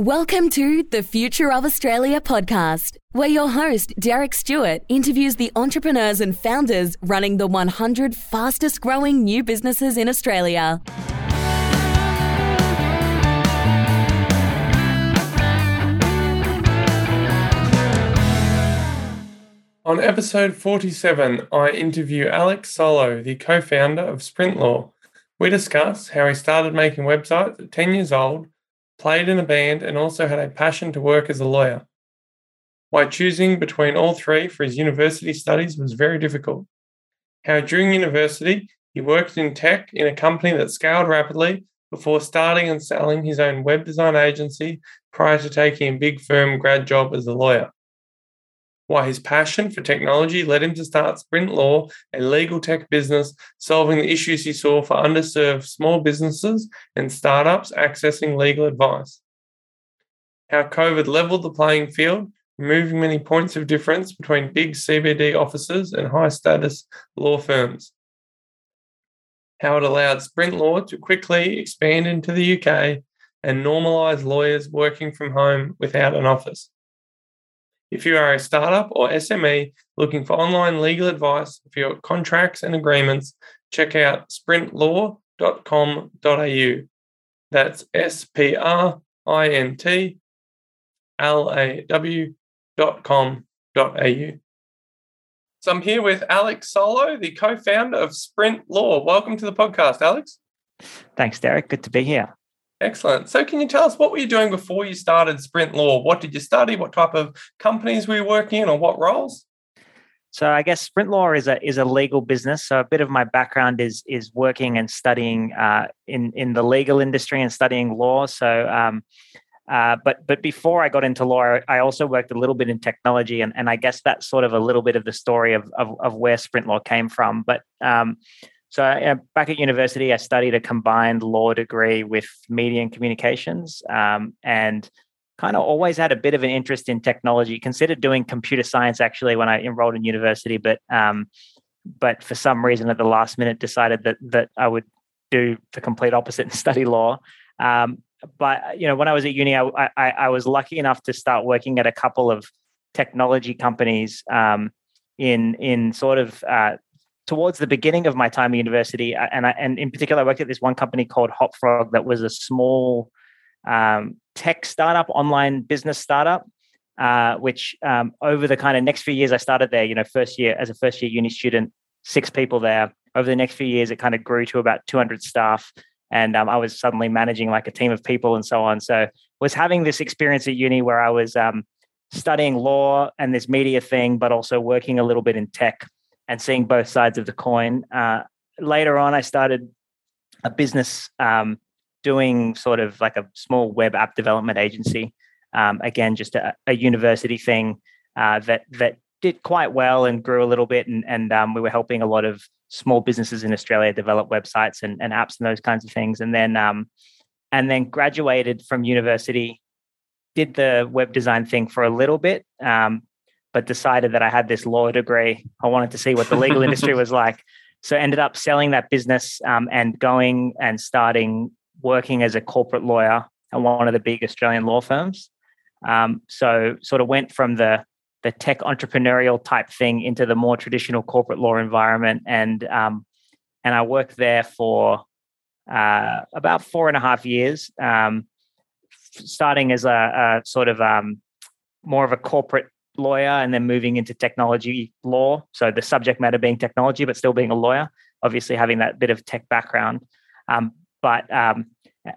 Welcome to the Future of Australia podcast, where your host, Derek Stewart, interviews the entrepreneurs and founders running the 100 fastest growing new businesses in Australia. On episode 47, I interview Alex Solo, the co founder of Sprintlaw. We discuss how he started making websites at 10 years old played in a band, and also had a passion to work as a lawyer. Why choosing between all three for his university studies was very difficult. How during university he worked in tech in a company that scaled rapidly before starting and selling his own web design agency prior to taking a big firm grad job as a lawyer why his passion for technology led him to start Sprint Law, a legal tech business solving the issues he saw for underserved small businesses and startups accessing legal advice. How COVID leveled the playing field, removing many points of difference between big CBD offices and high status law firms. How it allowed Sprint Law to quickly expand into the UK and normalise lawyers working from home without an office. If you are a startup or SME looking for online legal advice for your contracts and agreements, check out sprintlaw.com.au. That's S P R I N T L A W dot com dot au. So I'm here with Alex Solo, the co-founder of Sprint Law. Welcome to the podcast, Alex. Thanks, Derek. Good to be here. Excellent. So, can you tell us what were you doing before you started Sprint Law? What did you study? What type of companies were you working in, or what roles? So, I guess Sprint Law is a is a legal business. So, a bit of my background is is working and studying uh, in in the legal industry and studying law. So, um, uh, but but before I got into law, I also worked a little bit in technology, and, and I guess that's sort of a little bit of the story of of, of where Sprint Law came from. But um, so uh, back at university, I studied a combined law degree with media and communications, um, and kind of always had a bit of an interest in technology. Considered doing computer science actually when I enrolled in university, but um, but for some reason at the last minute decided that that I would do the complete opposite and study law. Um, but you know, when I was at uni, I, I, I, was lucky enough to start working at a couple of technology companies um, in in sort of uh, towards the beginning of my time at university, and I, and in particular, I worked at this one company called Hotfrog that was a small um, tech startup, online business startup. Uh, which um, over the kind of next few years, I started there. You know, first year as a first year uni student, six people there. Over the next few years, it kind of grew to about 200 staff, and um, I was suddenly managing like a team of people and so on. So, was having this experience at uni where I was um, studying law and this media thing, but also working a little bit in tech and seeing both sides of the coin. Uh, later on, I started a business um, doing sort of like a small web app development agency. Um, again, just a, a university thing uh, that that did quite well and grew a little bit, and, and um, we were helping a lot of small businesses in Australia develop websites and, and apps and those kinds of things. And then um, and then graduated from university, did the web design thing for a little bit, um, but decided that I had this law degree. I wanted to see what the legal industry was like. So ended up selling that business um, and going and starting working as a corporate lawyer at one of the big Australian law firms. Um, so sort of went from the the tech entrepreneurial type thing into the more traditional corporate law environment, and um, and I worked there for uh, about four and a half years, um, starting as a, a sort of um, more of a corporate lawyer and then moving into technology law. So the subject matter being technology, but still being a lawyer, obviously having that bit of tech background. Um, but um,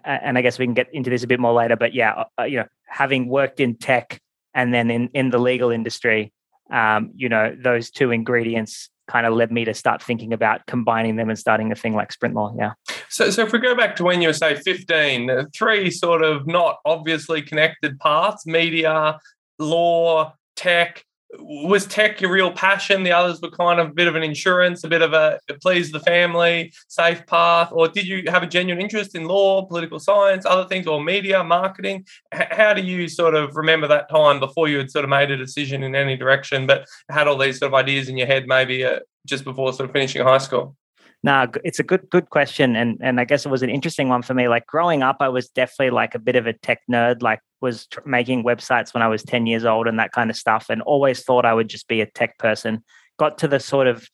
and I guess we can get into this a bit more later. But yeah, uh, uh, you know, having worked in tech and then in in the legal industry, um, you know, those two ingredients kind of led me to start thinking about combining them and starting a thing like Sprint Law. Yeah. So, so if we go back to when you were say 15, three sort of not obviously connected paths: media, law, tech was tech your real passion the others were kind of a bit of an insurance a bit of a please the family safe path or did you have a genuine interest in law political science other things or media marketing how do you sort of remember that time before you had sort of made a decision in any direction but had all these sort of ideas in your head maybe uh, just before sort of finishing high school no, it's a good good question, and and I guess it was an interesting one for me. Like growing up, I was definitely like a bit of a tech nerd. Like was tr- making websites when I was 10 years old and that kind of stuff, and always thought I would just be a tech person. Got to the sort of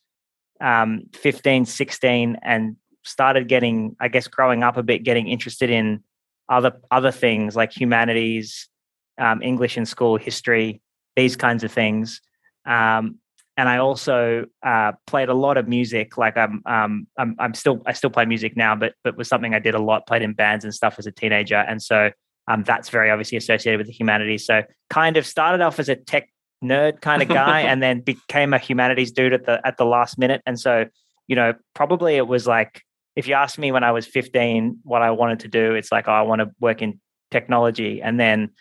um, 15, 16, and started getting, I guess, growing up a bit, getting interested in other other things like humanities, um, English in school, history, these kinds of things. Um, and I also uh, played a lot of music. Like I'm, um, I'm, I'm still, I still play music now, but but was something I did a lot. Played in bands and stuff as a teenager, and so um, that's very obviously associated with the humanities. So kind of started off as a tech nerd kind of guy, and then became a humanities dude at the at the last minute. And so you know, probably it was like if you asked me when I was 15 what I wanted to do, it's like, oh, I want to work in technology, and then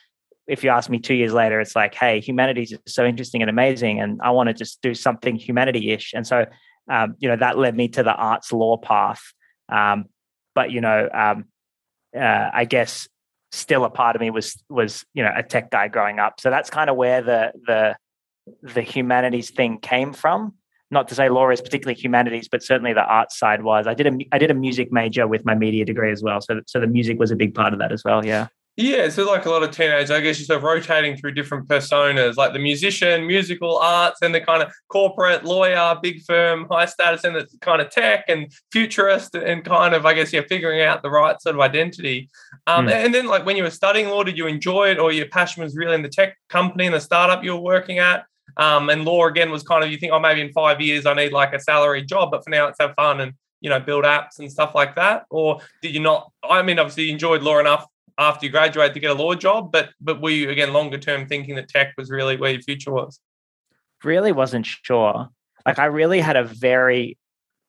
if you ask me two years later, it's like, hey, humanities is so interesting and amazing, and I want to just do something humanity-ish. And so, um, you know, that led me to the arts law path. Um, but you know, um, uh, I guess still a part of me was was you know a tech guy growing up. So that's kind of where the the the humanities thing came from. Not to say law is particularly humanities, but certainly the arts side was. I did a I did a music major with my media degree as well. So so the music was a big part of that as well. Yeah. Yeah, so like a lot of teenagers, I guess you're sort of rotating through different personas, like the musician, musical arts, and the kind of corporate lawyer, big firm, high status, and the kind of tech and futurist, and kind of, I guess, you're figuring out the right sort of identity. Um, mm. And then, like when you were studying law, did you enjoy it, or your passion was really in the tech company and the startup you were working at? Um, and law again was kind of you think, oh, maybe in five years I need like a salary job, but for now it's have fun and you know build apps and stuff like that. Or did you not? I mean, obviously you enjoyed law enough after you graduate to get a law job, but but were you again longer term thinking that tech was really where your future was? Really wasn't sure. Like I really had a very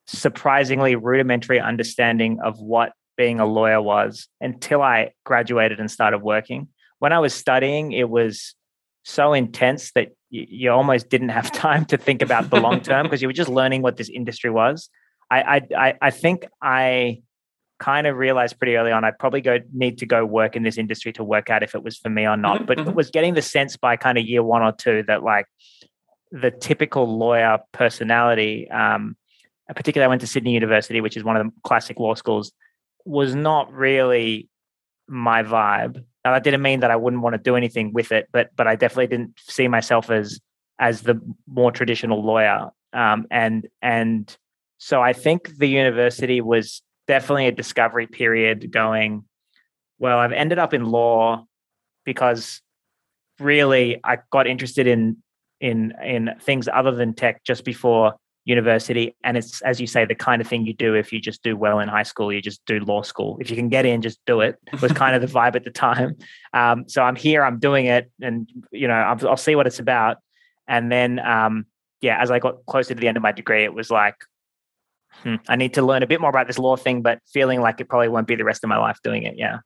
surprisingly rudimentary understanding of what being a lawyer was until I graduated and started working. When I was studying, it was so intense that you, almost didn't have time to think about the long term because you were just learning what this industry was. I, I I think I kind of realized pretty early on I'd probably go need to go work in this industry to work out if it was for me or not. Mm-hmm. But it mm-hmm. was getting the sense by kind of year one or two that like the typical lawyer personality, um, particularly I went to Sydney University, which is one of the classic law schools, was not really my vibe. Now that didn't mean that I wouldn't want to do anything with it, but but I definitely didn't see myself as as the more traditional lawyer. Um, and and so I think the university was definitely a discovery period going, well, I've ended up in law because really I got interested in in in things other than tech just before university. And it's as you say the kind of thing you do if you just do well in high school you just do law school. If you can get in just do it was kind of the vibe at the time. Um, so i'm here i'm doing it and you know I'll, I'll see what it's about. And then um, yeah as i got closer to the end of my degree it was like hmm, I need to learn a bit more about this law thing, but feeling like it probably won't be the rest of my life doing it. Yeah.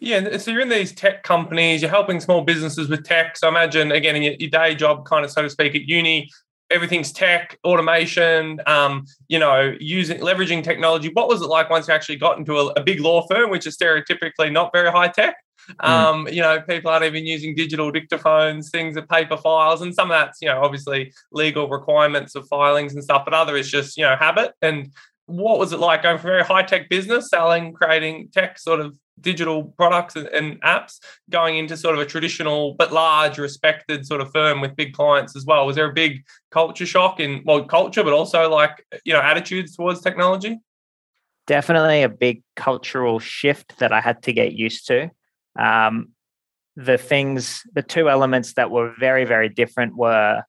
Yeah, so you're in these tech companies, you're helping small businesses with tech. So imagine again in your, your day job, kind of so to speak, at uni, everything's tech, automation, um, you know, using leveraging technology. What was it like once you actually got into a, a big law firm, which is stereotypically not very high tech? Mm. Um, you know, people aren't even using digital dictaphones, things are paper files, and some of that's, you know, obviously legal requirements of filings and stuff, but other is just, you know, habit. And what was it like going from a very high tech business, selling, creating tech sort of digital products and, and, apps, going into sort of a traditional but large, respected sort of firm with big clients as well? Was there a big culture shock in, well, culture, but also like, you know, attitudes towards technology? Definitely a big cultural shift that I had to get used to. Um, the things, the two elements that were very, very different were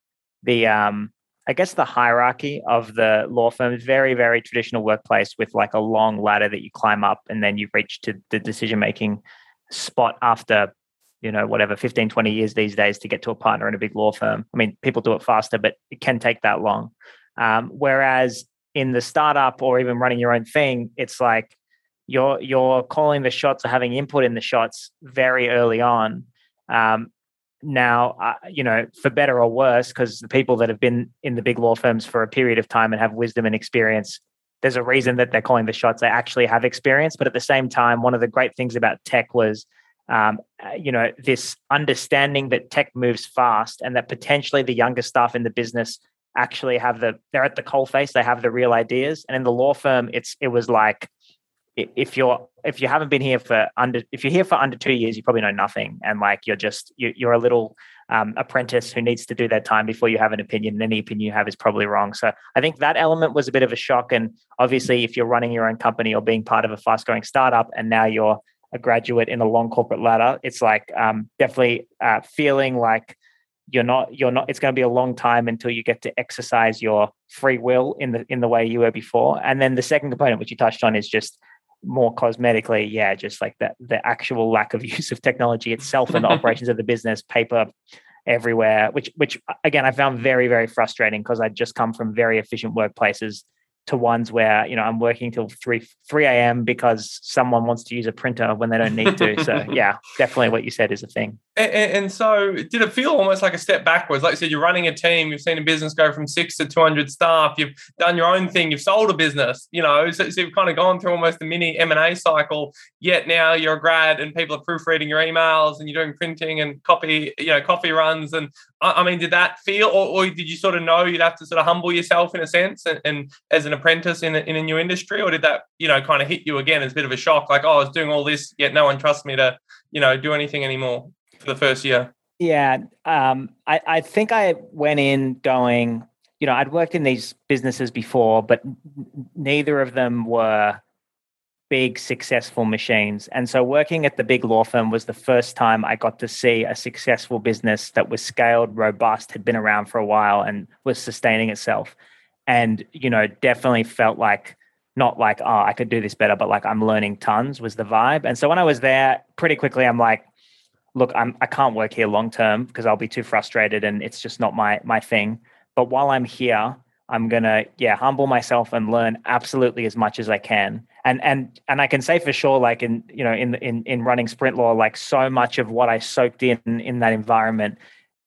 the, um, I guess, the hierarchy of the law firm. Very, very traditional workplace with like a long ladder that you climb up and then you reach to the decision making spot after you know whatever 15 20 years these days to get to a partner in a big law firm i mean people do it faster but it can take that long um, whereas in the startup or even running your own thing it's like you're you're calling the shots or having input in the shots very early on. Um, now, uh, you know, for better or worse, because the people that have been in the big law firms for a period of time and have wisdom and experience, there's a reason that they're calling the shots. They actually have experience, but at the same time, one of the great things about tech was, um, uh, you know, this understanding that tech moves fast and that potentially the younger staff in the business actually have the they're at the coal face they have the real ideas, and in the law firm, it's it was like if you're if you haven't been here for under if you're here for under two years, you probably know nothing, and like you're just you, you're a little um, apprentice who needs to do their time before you have an opinion. And any opinion you have is probably wrong. So I think that element was a bit of a shock. And obviously, if you're running your own company or being part of a fast growing startup, and now you're a graduate in a long corporate ladder, it's like um, definitely uh, feeling like you're not you're not it's going to be a long time until you get to exercise your free will in the in the way you were before and then the second component which you touched on is just more cosmetically, yeah, just like the the actual lack of use of technology itself and the operations of the business, paper everywhere, which which again I found very very frustrating because I'd just come from very efficient workplaces to ones where you know I'm working till three three a.m. because someone wants to use a printer when they don't need to. so yeah, definitely what you said is a thing. And, and, so, did it feel almost like a step backwards? Like you said, you're running a team. You've seen a business go from six to 200 staff. You've done your own thing. You've sold a business. You know, so, so you've kind of gone through almost a mini M and A cycle. Yet now you're a grad, and people are proofreading your emails, and you're doing printing and copy, you know, coffee runs. And I, I mean, did that feel, or, or, did you sort of know you'd have to sort of humble yourself in a sense, and, and as an apprentice in a, in a new industry, or did that, you know, kind of hit you again as a bit of a shock? Like, oh, I was doing all this, yet no one trusts me to, you know, do anything anymore for the first year? Yeah, um, I, I think I went in going, you know, I'd worked in these businesses before, but neither of them were big successful machines. And so working at the big law firm was the first time I got to see a successful business that was scaled, robust, had been around for a while and was sustaining itself. And, you know, definitely felt like not like, oh, I could do this better, but like I'm learning tons was the vibe. And so when I was there, pretty quickly I'm like, look, I'm I can't work here long term because I'll be too frustrated and it's just not my my thing. But while I'm here, I'm gonna yeah humble myself and learn absolutely as much as I can. And and and I can say for sure, like in you know in in in running sprint law, like so much of what I soaked in in that environment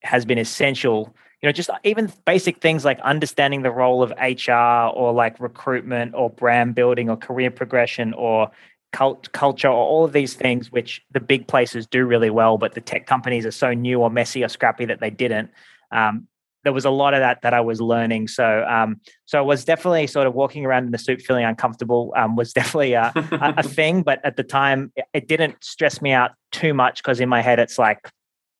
has been essential. You know, just even basic things like understanding the role of HR or like recruitment or brand building or career progression or cult, culture or all of these things which the big places do really well but the tech companies are so new or messy or scrappy that they didn't um, there was a lot of that that I was learning. So, um, so I was definitely sort of walking around in the suit feeling uncomfortable um, was definitely a, a, a, thing. But at the time, it didn't stress me out too much because in my head, it's like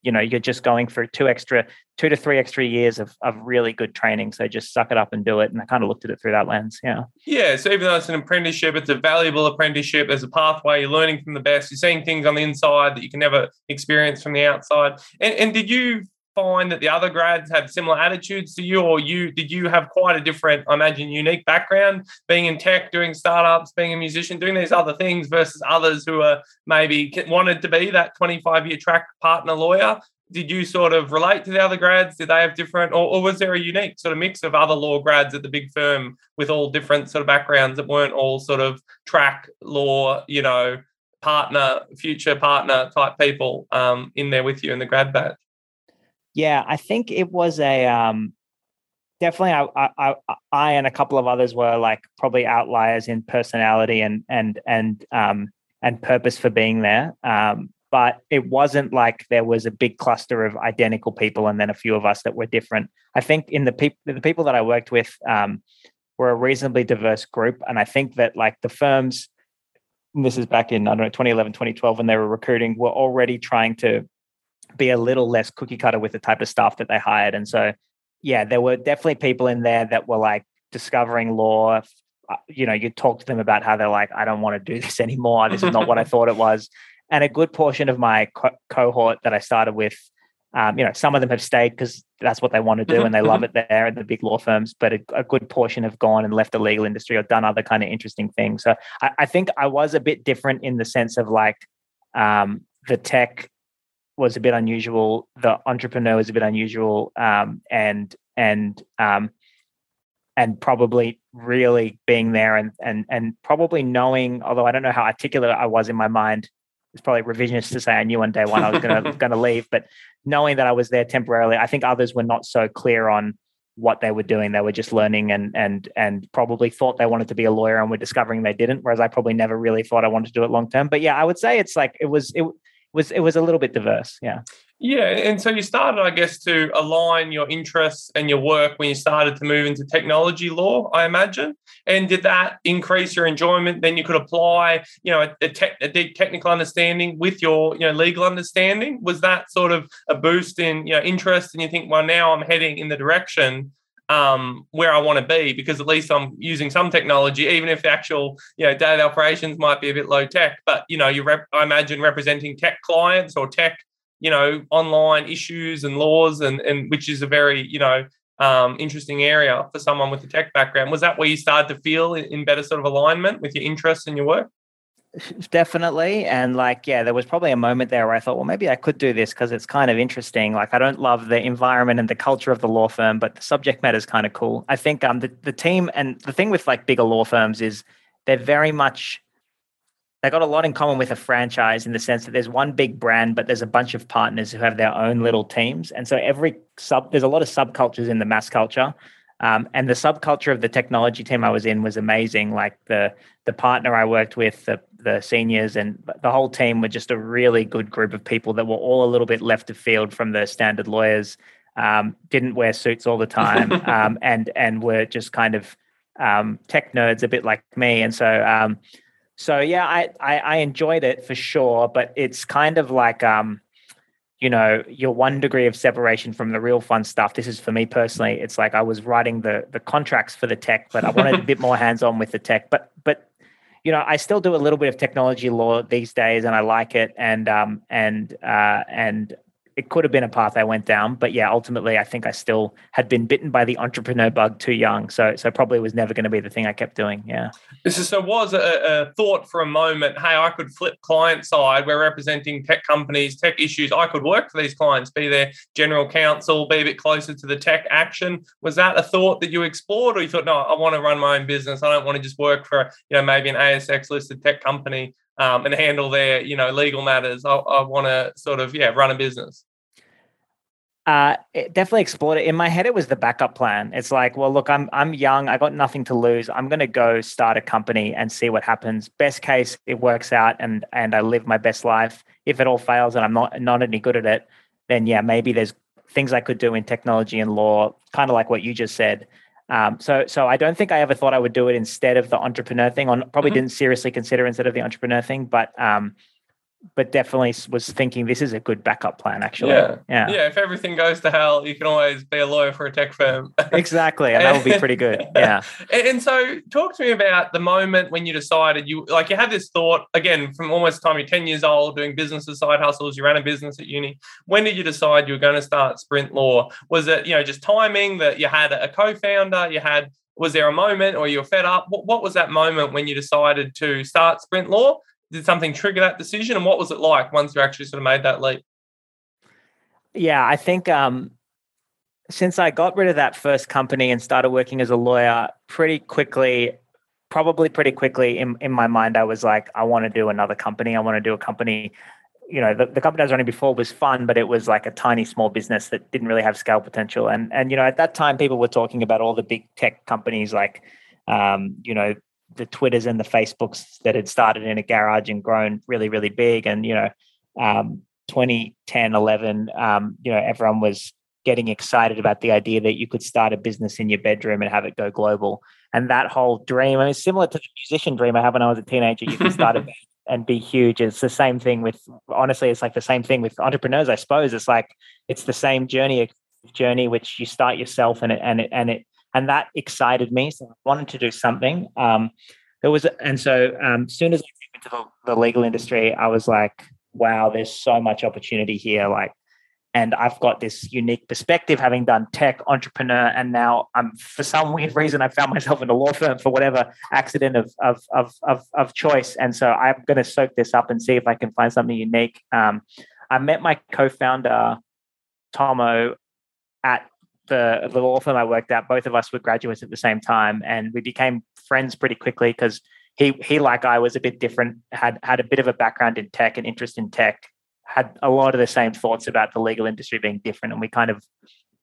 you know you're just going for two extra two to three extra years of, of really good training. So just suck it up and do it. And i kind of looked at it through that lens yeah. Yeah so even though it's an apprenticeship it's a valuable apprenticeship. There's a pathway you're learning from the best. You're seeing things on the inside that you can never experience from the outside. And, and did you find that the other grads have similar attitudes to you, or you did you have quite a different, I imagine, unique background, being in tech, doing startups, being a musician, doing these other things versus others who are maybe wanted to be that 25 year track partner lawyer? Did you sort of relate to the other grads? Did they have different, or, or was there a unique sort of mix of other law grads at the big firm with all different sort of backgrounds that weren't all sort of track law, you know, partner, future partner type people um, in there with you in the grad batch? Yeah, I think it was a um, definitely. I, I, I, and a couple of others were like probably outliers in personality and and and um, and purpose for being there. Um, but it wasn't like there was a big cluster of identical people and then a few of us that were different. I think in the people the people that I worked with um, were a reasonably diverse group, and I think that like the firms. This is back in I don't know 2011, 2012 when they were recruiting. Were already trying to be a little less cookie cutter with the type of staff that they hired. And so, yeah, there were definitely people in there that were like discovering law. Uh, you know, you talk to them about how they're like, I don't want to do this anymore. This is not what I thought it was. And a good portion of my co- cohort that I started with, um, you know, some of them have stayed because that's what they want to do and they love it there at the big law firms. But a, a, good portion have gone and left the legal industry or done other kind of interesting things. So I, I think I was a bit different in the sense of like um, the tech was a bit unusual. The entrepreneur was a bit unusual, um, and and um, and probably really being there and and and probably knowing, although I don't know how articulate I was in my mind. It's probably revisionist to say I knew on day one I was gonna gonna leave, but knowing that I was there temporarily, I think others were not so clear on what they were doing. They were just learning and and and probably thought they wanted to be a lawyer and were discovering they didn't. Whereas I probably never really thought I wanted to do it long term. But yeah, I would say it's like it was it was it was a little bit diverse. Yeah. Yeah, and so you started, I guess, to align your interests and your work when you started to move into technology law, I imagine. And did that increase your enjoyment? Then you could apply, you know, a, te- a deep technical understanding with your, you know, legal understanding. Was that sort of a boost in, you know, interest? And you think, well, now I'm heading in the direction um, where I want to be because at least I'm using some technology, even if the actual you know data operations might be a bit low tech. But you know, you rep- I imagine representing tech clients or tech you know online issues and laws and and which is a very you know um, interesting area for someone with a tech background was that where you started to feel in, in better sort of alignment with your interests and your work definitely and like yeah there was probably a moment there where i thought well maybe i could do this because it's kind of interesting like i don't love the environment and the culture of the law firm but the subject matter is kind of cool i think um the, the team and the thing with like bigger law firms is they're very much they got a lot in common with a franchise in the sense that there's one big brand, but there's a bunch of partners who have their own little teams. And so every sub, there's a lot of subcultures in the mass culture. Um, and the subculture of the technology team I was in was amazing. Like the the partner I worked with, the the seniors, and the whole team were just a really good group of people that were all a little bit left of field from the standard lawyers. Um, didn't wear suits all the time, um, and and were just kind of um, tech nerds, a bit like me. And so um, so yeah, I, I, I enjoyed it for sure, but it's kind of like um, you know, your one degree of separation from the real fun stuff. This is for me personally. It's like I was writing the the contracts for the tech, but I wanted a bit more hands on with the tech. But but you know, I still do a little bit of technology law these days, and I like it. And um and uh and it could have been a path I went down, but yeah, ultimately, I think I still had been bitten by the entrepreneur bug too young, so so probably was never going to be the thing I kept doing. Yeah. So was a, a, thought for a moment. Hey, I could flip client side. We're representing tech companies, tech issues. I could work for these clients, be their general counsel, be a bit closer to the tech action. Was that a thought that you explored, or you thought, no, I want to run my own business. I don't want to just work for you know maybe an ASX listed tech company. Um, and handle their, you know, legal matters. I, I want to sort of, yeah, run a business. Uh, definitely explored it. In my head, it was the backup plan. It's like, well, look, I'm I'm young. I got nothing to lose. I'm going to go start a company and see what happens. Best case, it works out, and and I live my best life. If it all fails and I'm not not any good at it, then yeah, maybe there's things I could do in technology and law, kind of like what you just said. Um, so so I don't think I ever thought I would do it instead of the entrepreneur thing. On probably mm-hmm. didn't seriously consider instead of the entrepreneur thing, but um, but definitely was thinking this is a good backup plan actually. Yeah. Yeah. Yeah if everything goes to hell you can always be a lawyer for a tech firm. Exactly and that would be pretty good yeah. And so talk to me about the moment when you decided you like you had this thought again from almost the time you're 10 years old doing business as side hustles you ran a business at uni. When did you decide you were going to start sprint law? Was it you know just timing that you had a co-founder you had was there a moment or you were fed up? What, what was that moment when you decided to start sprint law did something trigger that decision and what was it like once you actually sort of made that leap? Yeah i think um, since i got rid of that first company and started working as a lawyer pretty quickly probably pretty quickly in, in my mind i was like i want to do another company. I want to do a company you know the, the company i was running before was fun but it was like a tiny small business that didn't really have scale potential. And and you know at that time people were talking about all the big tech companies like um, you know the Twitters and the Facebooks that had started in a garage and grown really, really big. And, you know, um, 2010, 11, um, you know, everyone was getting excited about the idea that you could start a business in your bedroom and have it go global. And that whole dream, I mean, similar to the musician dream I had when I was a teenager, you can start a band and be huge. It's the same thing with, honestly, it's like the same thing with entrepreneurs, I suppose. It's like, it's the same journey, journey, which you start yourself and it, and it, and it, and that excited me. So I wanted to do something. Um, there was, and so um, as soon as I came into the, the legal industry, I was like, wow, there's so much opportunity here. Like, and I've got this unique perspective, having done tech, entrepreneur, and now I'm for some weird reason I found myself in a law firm for whatever accident of of of of, of choice. And so I'm going to soak this up and see if I can find something unique. Um, I met my co-founder Tomo at the, the law firm I worked at, both of us were graduates at the same time, and we became friends pretty quickly because he he like I was a bit different, had had a bit of a background in tech and interest in tech, had a lot of the same thoughts about the legal industry being different, and we kind of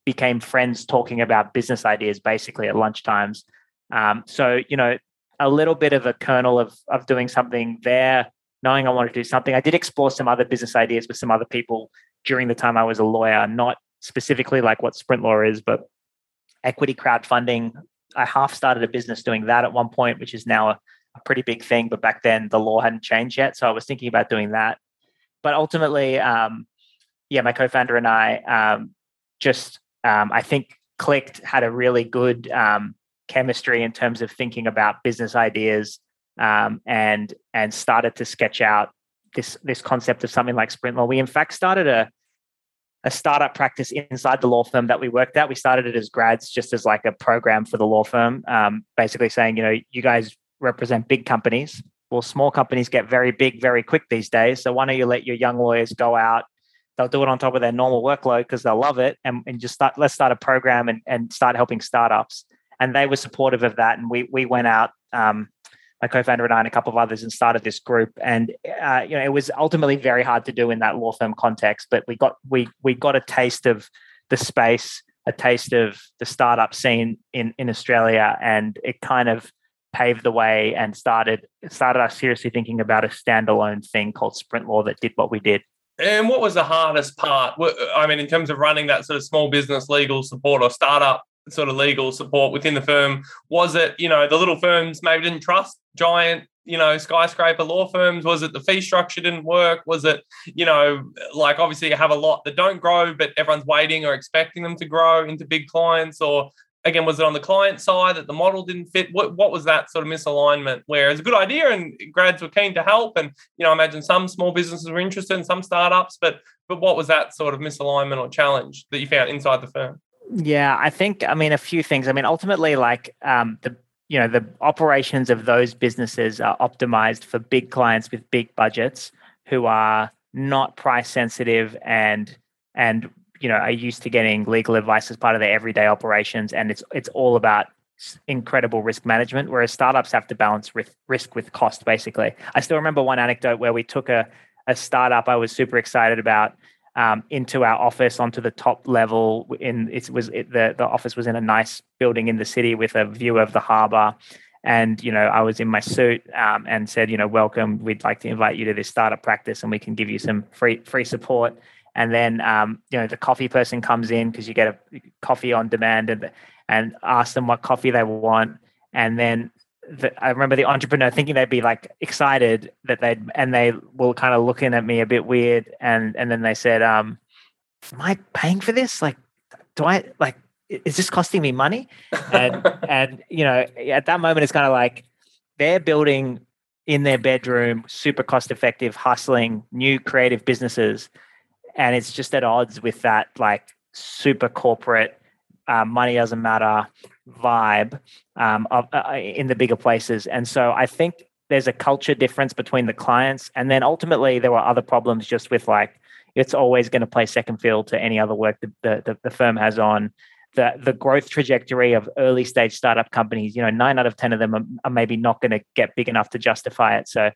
became friends talking about business ideas basically at lunch times. Um, so you know, a little bit of a kernel of of doing something there knowing I wanted to do something. I did explore some other business ideas with some other people during the time I was a lawyer, not specifically like what Sprint Law is, but equity crowdfunding. I half started a business doing that at one point, which is now a, a pretty big thing. But back then, the law hadn't changed yet. So I was thinking about doing that. But ultimately, um, yeah, my co founder and I um, just, um, I think, clicked, had a really good um, chemistry in terms of thinking about business ideas um, and and started to sketch out this this concept of something like sprint law. We in fact started a a startup practice inside the law firm that we worked at. We started it as grads, just as like a program for the law firm, um, basically saying, you know, you guys represent big companies. Well, small companies get very big very quick these days. So why don't you let your young lawyers go out? They'll do it on top of their normal workload because they'll love it, and, and just start. Let's start a program and, and start helping startups. And they were supportive of that, and we we went out. Um, my co-founder and I and a couple of others and started this group. And uh, you know, it was ultimately very hard to do in that law firm context, but we got we we got a taste of the space, a taste of the startup scene in in Australia, and it kind of paved the way and started started us seriously thinking about a standalone thing called Sprint Law that did what we did. And what was the hardest part? I mean, in terms of running that sort of small business legal support or startup sort of legal support within the firm? Was it, you know, the little firms maybe didn't trust giant, you know, skyscraper law firms? Was it the fee structure didn't work? Was it, you know, like obviously you have a lot that don't grow, but everyone's waiting or expecting them to grow into big clients? Or again, was it on the client side that the model didn't fit? What, what was that sort of misalignment where it's a good idea and grads were keen to help? And, you know, I imagine some small businesses were interested in some startups, but but what was that sort of misalignment or challenge that you found inside the firm? Yeah, I think I mean a few things. I mean, ultimately, like um, the you know the operations of those businesses are optimized for big clients with big budgets who are not price sensitive and and you know are used to getting legal advice as part of their everyday operations. And it's it's all about incredible risk management whereas startups have to balance risk, with cost basically. I still remember one anecdote where we took a, a startup i was super excited about um, into our office onto the top level. In it was it, the the office was in a nice building in the city with a view of the harbour. And you know, I was in my suit um, and said, you know, welcome. We'd like to invite you to this startup practice, and we can give you some free free support. And then, um, you know, the coffee person comes in because you get a coffee on demand, and and ask them what coffee they want. And then the, I remember the entrepreneur thinking they'd be like excited that they'd and they were kind of looking at me a bit weird and and then they said um am I paying for this? Like do I like is this costing me money? And and you know at that moment it's kind of like they're building in their bedroom super cost effective hustling new creative businesses and it's just at odds with that like super corporate uh, money doesn't matter vibe um, of, uh, in the bigger places. And so I think there's a culture difference between the clients. And then ultimately, there were other problems just with like, it's always going to play second field to any other work that the, the, the firm has on. The, the growth trajectory of early stage startup companies, you know, nine out of 10 of them are, are maybe not going to get big enough to justify it. So,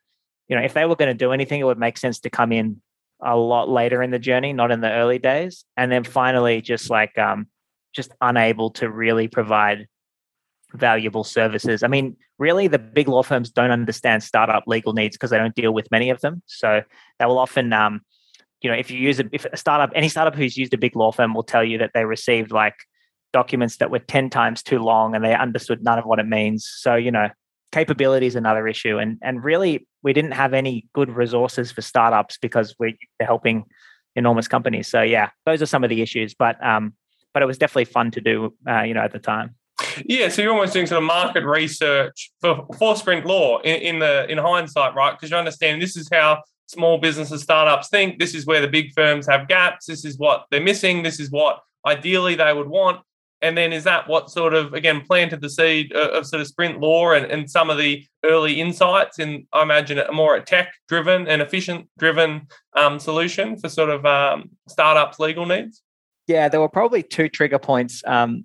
you know, if they were going to do anything, it would make sense to come in a lot later in the journey, not in the early days. And then finally, just like um, just unable to really provide valuable services. I mean, really, the big law firms don't understand startup legal needs because they don't deal with many of them. So they will often, um, you know, if you use a, if a startup, any startup who's used a big law firm will tell you that they received like documents that were 10 times too long and they understood none of what it means. So, you know, capability is another issue. And, and really, we didn't have any good resources for startups because we're helping enormous companies. So, yeah, those are some of the issues. But, um, but it was definitely fun to do, uh, you know, at the time. Yeah, so you're almost doing sort of market research for, for Sprint Law in, in the in hindsight, right? Because you understand this is how small businesses, startups think. This is where the big firms have gaps. This is what they're missing. This is what ideally they would want. And then is that what sort of again planted the seed of, sort of Sprint Law and, and some of the early insights in I imagine a more tech driven and efficient driven um, solution for sort of um, startups legal needs? Yeah, there were probably two trigger points. Um,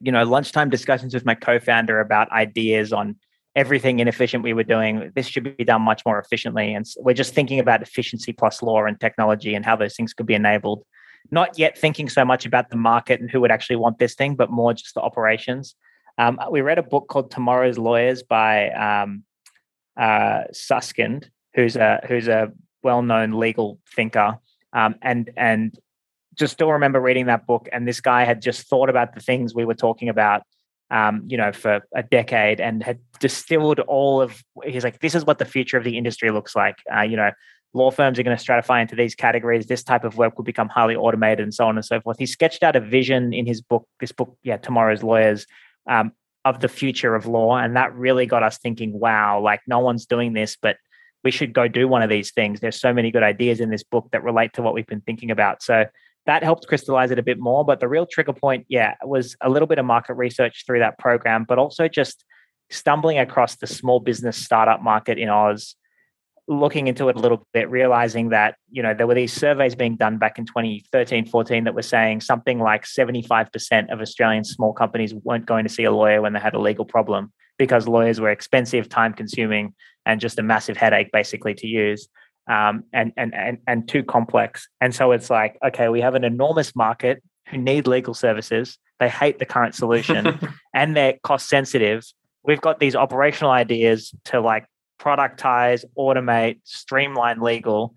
you know, lunchtime discussions with my co-founder about ideas on everything inefficient we were doing. This should be done much more efficiently, and we're just thinking about efficiency plus law and technology and how those things could be enabled. Not yet thinking so much about the market and who would actually want this thing, but more just the operations. Um, we read a book called Tomorrow's Lawyers by um, uh, Susskind, who's a who's a well-known legal thinker, um, and and just still remember reading that book. And this guy had just thought about the things we were talking about, um, you know, for a decade, and had distilled all of. He's like, this is what the future of the industry looks like. Uh, you know, law firms are going to stratify into these categories. This type of work will become highly automated, and so on and so forth. He sketched out a vision in his book. This book, yeah, Tomorrow's Lawyers. Um, of the future of law. And that really got us thinking, wow, like no one's doing this, but we should go do one of these things. There's so many good ideas in this book that relate to what we've been thinking about. So that helped crystallize it a bit more. But the real trigger point, yeah, was a little bit of market research through that program, but also just stumbling across the small business startup market in Oz looking into it a little bit, realizing that, you know, there were these surveys being done back in 2013, 14 that were saying something like 75% of Australian small companies weren't going to see a lawyer when they had a legal problem because lawyers were expensive, time consuming, and just a massive headache basically to use. Um, and, and and and too complex. And so it's like, okay, we have an enormous market who need legal services. They hate the current solution and they're cost sensitive. We've got these operational ideas to like productize, automate, streamline legal.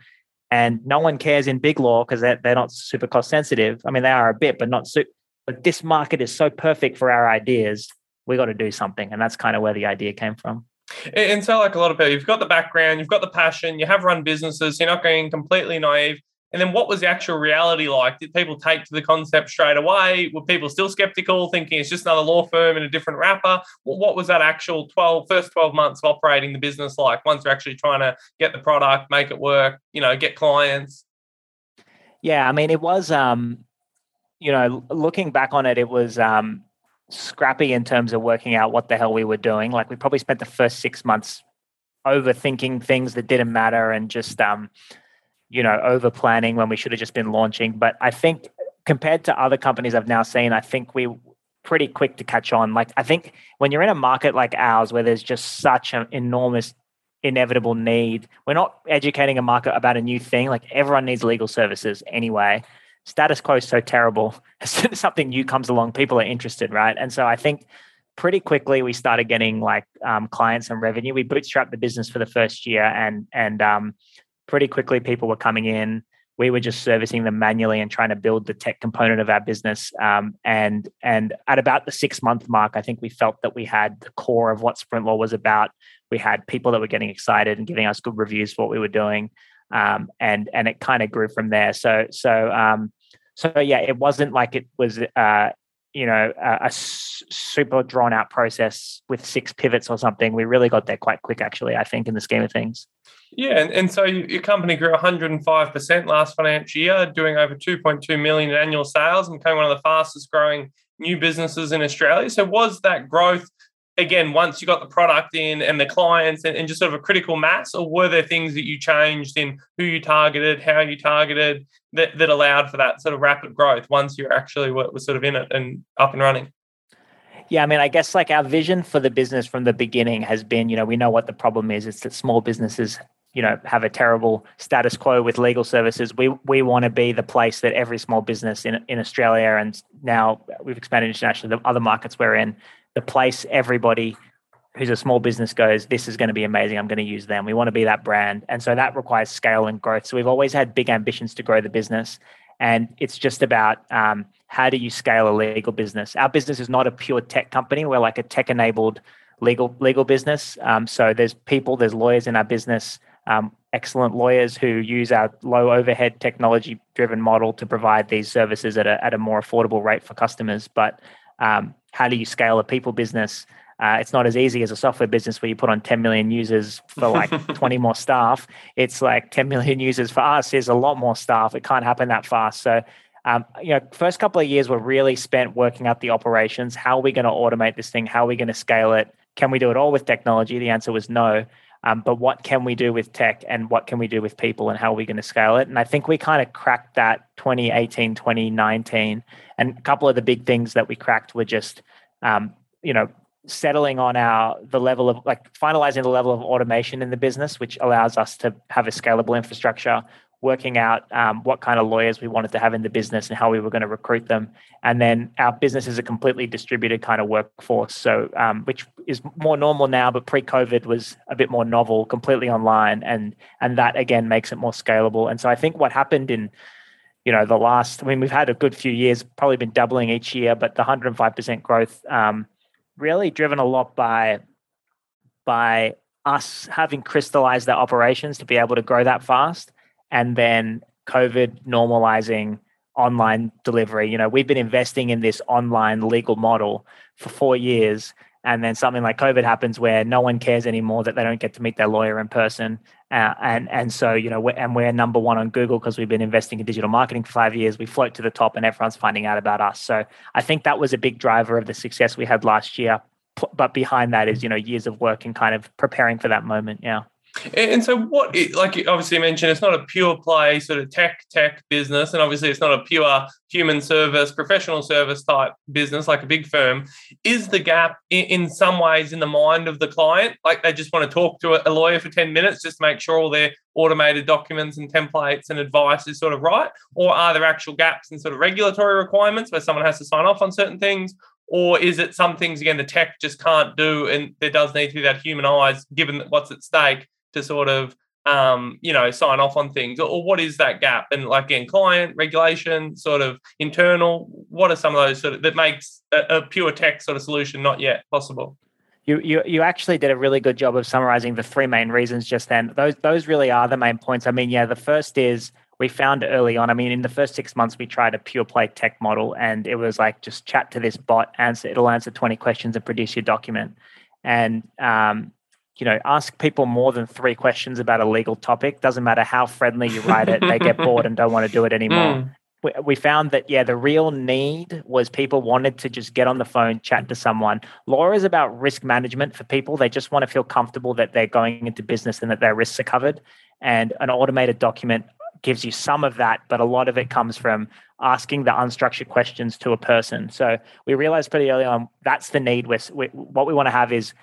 And no one cares in big law because they're, they're not super cost sensitive. I mean, they are a bit, but not super. But this market is so perfect for our ideas. We got to do something. And that's kind of where the idea came from. And so, like a lot of people, you've got the background, you've got the passion, you have run businesses, you're not going completely naive. And then what was the actual reality like? Did people take to the concept straight away? Were people still skeptical, thinking it's just another law firm in a different wrapper? Well, what was that actual 12, first 12 months of operating the business like once you're actually trying to get the product, make it work, you know, get clients? Yeah, I mean, it was, um, you know, looking back on it, it was um, scrappy in terms of working out what the hell we were doing. Like we probably spent the first six months overthinking things that didn't matter and just, um, you know, over planning when we should have just been launching. But I think compared to other companies I've now seen, I think we pretty quick to catch on. Like I think when you're in a market like ours where there's just such an enormous inevitable need, we're not educating a market about a new thing. Like everyone needs legal services anyway. Status quo is so terrible. As soon as something new comes along, people are interested, right? And so I think pretty quickly we started getting like um, clients and revenue. We bootstrapped the business for the first year, and and um, pretty quickly people were coming in we were just servicing them manually and trying to build the tech component of our business um, and and at about the six month mark i think we felt that we had the core of what sprint law was about we had people that were getting excited and giving us good reviews for what we were doing um, and and it kind of grew from there. So so um, so yeah it wasn't like it was uh, you know a, a super drawn out process with six pivots or something. We really got there quite quick actually i think in the scheme of things. Yeah, and, and so your company grew 105% last financial year, doing over 2.2 million in annual sales and became one of the fastest growing new businesses in Australia. So was that growth again once you got the product in and the clients and, and, just sort of a critical mass or were there things that you changed in who you targeted how you targeted that, that allowed for that sort of rapid growth once you actually were, were sort of in it and up and running yeah, I mean, I guess like our vision for the business from the beginning has been, you know, we know what the problem is. It's that small businesses, you know, have a terrible status quo with legal services. We we want to be the place that every small business in in Australia and now we've expanded internationally, the other markets we're in, the place everybody who's a small business goes, this is going to be amazing. I'm going to use them. We want to be that brand. And so that requires scale and growth. So we've always had big ambitions to grow the business. And it's just about um, how do you scale a legal business? Our business is not a pure tech company. We're like a tech enabled legal legal business. Um, so there's people, there's lawyers in our business, um, excellent lawyers who use our low overhead technology driven model to provide these services at a, at a more affordable rate for customers. But um, how do you scale a people business? Uh, it's not as easy as a software business where you put on 10 million users for like 20 more staff. It's like 10 million users for us is a lot more staff. It can't happen that fast. So, um, you know, first couple of years were really spent working out the operations. How are we going to automate this thing? How are we going to scale it? Can we do it all with technology? The answer was no. Um, but what can we do with tech and what can we do with people and how are we going to scale it? And I think we kind of cracked that 2018, 2019. And a couple of the big things that we cracked were just, um, you know, settling on our the level of like finalizing the level of automation in the business which allows us to have a scalable infrastructure working out um, what kind of lawyers we wanted to have in the business and how we were going to recruit them. And then our business is a completely distributed kind of workforce, so um, which is more normal now, but pre-COVID was a bit more novel, completely online, and and that again makes it more scalable. And so I think what happened in you know the last i mean we've had a good few years probably been doubling each year but the 105% growth um, really driven a lot by by us having crystallized our operations to be able to grow that fast and then COVID normalizing online delivery. You know, we've been investing in this online legal model for four years. And then something like COVID happens where no one cares anymore that they don't get to meet their lawyer in person. Uh, and and so you know, we're, and we're number one on Google because we've been investing in digital marketing for five years. We float to the top, and everyone's finding out about us. So I think that was a big driver of the success we had last year but behind that is you know years of work and kind of preparing for that moment yeah and so, what, like you obviously mentioned, it's not a pure play sort of tech tech business, and obviously it's not a pure human service, professional service type business like a big firm. Is the gap in, some ways in the mind of the client? Like they just want to talk to a lawyer for ten minutes just to make sure all their automated documents and templates and advice is sort of right, or are there actual gaps in sort of regulatory requirements where someone has to sign off on certain things, or is it some things again the tech just can't do and there does need to be that human eyes given what's at stake to sort of um, you know sign off on things or, what is that gap? And like in client regulation sort of internal what are some of those sort of that makes a, a pure tech sort of solution not yet possible? You, you you actually did a really good job of summarizing the three main reasons just then. Those those really are the main points. I mean yeah the first is we found early on, I mean, in the first six months, we tried a pure play tech model and it was like just chat to this bot, answer, it'll answer 20 questions and produce your document. And, um, you know, ask people more than three questions about a legal topic. Doesn't matter how friendly you write it, they get bored and don't want to do it anymore. Mm. We, we found that, yeah, the real need was people wanted to just get on the phone, chat to someone. Law is about risk management for people. They just want to feel comfortable that they're going into business and that their risks are covered. And an automated document gives you some of that, but a lot of it comes from asking the unstructured questions to a person. So we realized pretty early on that's the need. With what we want to have is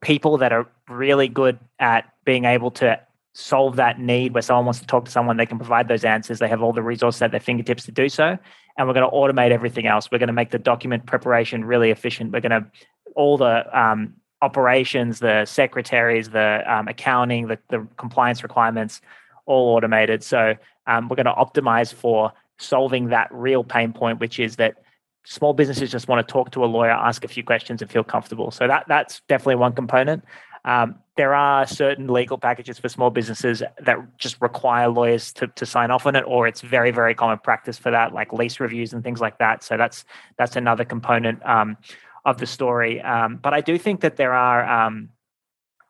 people that are really good at being able to solve that need where someone wants to talk to someone, they can provide those answers. They have all the resources at their fingertips to do so. And we're going to automate everything else. We're going to make the document preparation really efficient. We're going to all the um, operations, the secretaries, the um, accounting, the, the compliance requirements all automated. So um, we're going to optimize for solving that real pain point, which is that small businesses just want to talk to a lawyer, ask a few questions, and feel comfortable. So that that's definitely one component. Um, there are certain legal packages for small businesses that just require lawyers to, to sign off on it, or it's very very common practice for that, like lease reviews and things like that. So that's that's another component um, of the story. Um, but I do think that there are um,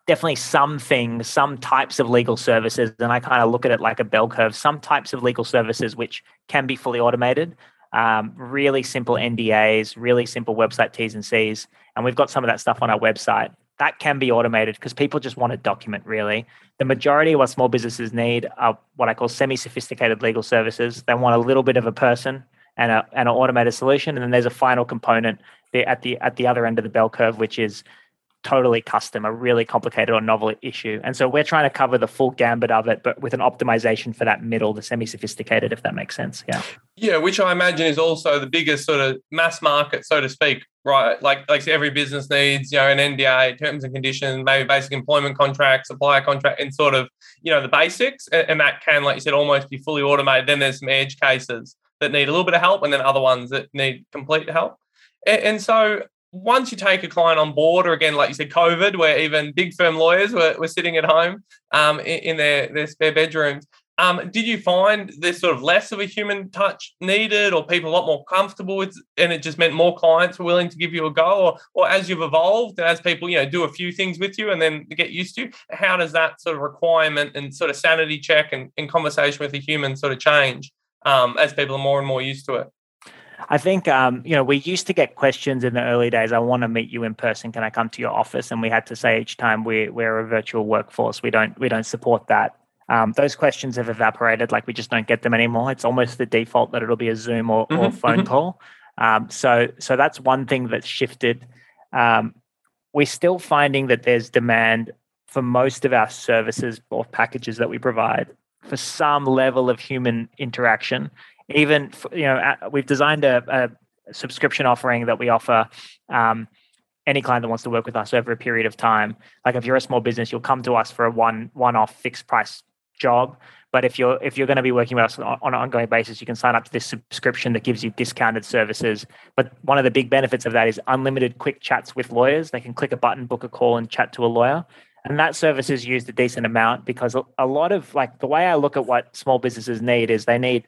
definitely some things, some types of legal services, and I kind of look at it like a bell curve, some types of legal services which can be fully automated, um, really simple NDAs, really simple website T's and C's. And we've got some of that stuff on our website. That can be automated because people just want a document, really. The majority of what small businesses need are what I call semi sophisticated legal services. They want a little bit of a person and, a, and an automated solution. And then there's a final component at the at the other end of the bell curve, which is totally custom, a really complicated or novel issue. And so we're trying to cover the full gambit of it, but with an optimization for that middle, the semi sophisticated, if that makes sense. Yeah. Yeah, which I imagine is also the biggest sort of mass market, so to speak, right? Like, like every business needs, you know, an NDA, terms and conditions, maybe basic employment contract, supplier contract, and sort of, you know, the basics. And that can, like you said, almost be fully automated. Then there's some edge cases that need a little bit of help, and then other ones that need complete help. And so once you take a client on board, or again, like you said, COVID, where even big firm lawyers were, were sitting at home um, in, in, their, their spare bedrooms, um, did you find there's sort of less of a human touch needed, or people a lot more comfortable with, and it just meant more clients were willing to give you a go, or, or as you've evolved and as people, you know, do a few things with you and then get used to, how does that sort of requirement and sort of sanity check and, and conversation with a human sort of change um, as people are more and more used to it? I think um, you know we used to get questions in the early days. I want to meet you in person. Can I come to your office? And we had to say each time we we're a virtual workforce. We don't we don't support that. Um, those questions have evaporated. Like we just don't get them anymore. It's almost the default that it'll be a Zoom or, mm-hmm, or phone mm-hmm. call. Um, so so that's one thing that's shifted. Um, we're still finding that there's demand for most of our services or packages that we provide for some level of human interaction. Even you know, we've designed a, a subscription offering that we offer. Um, any client that wants to work with us over a period of time. Like if you're a small business, you'll come to us for a one one off fixed price job. But if you're if you're going to be working with us on, on, an ongoing basis, you can sign up to this subscription that gives you discounted services. But one of the big benefits of that is unlimited quick chats with lawyers. They can click a button, book a call, and chat to a lawyer. And that service is used a decent amount because a lot of like the way I look at what small businesses need is they need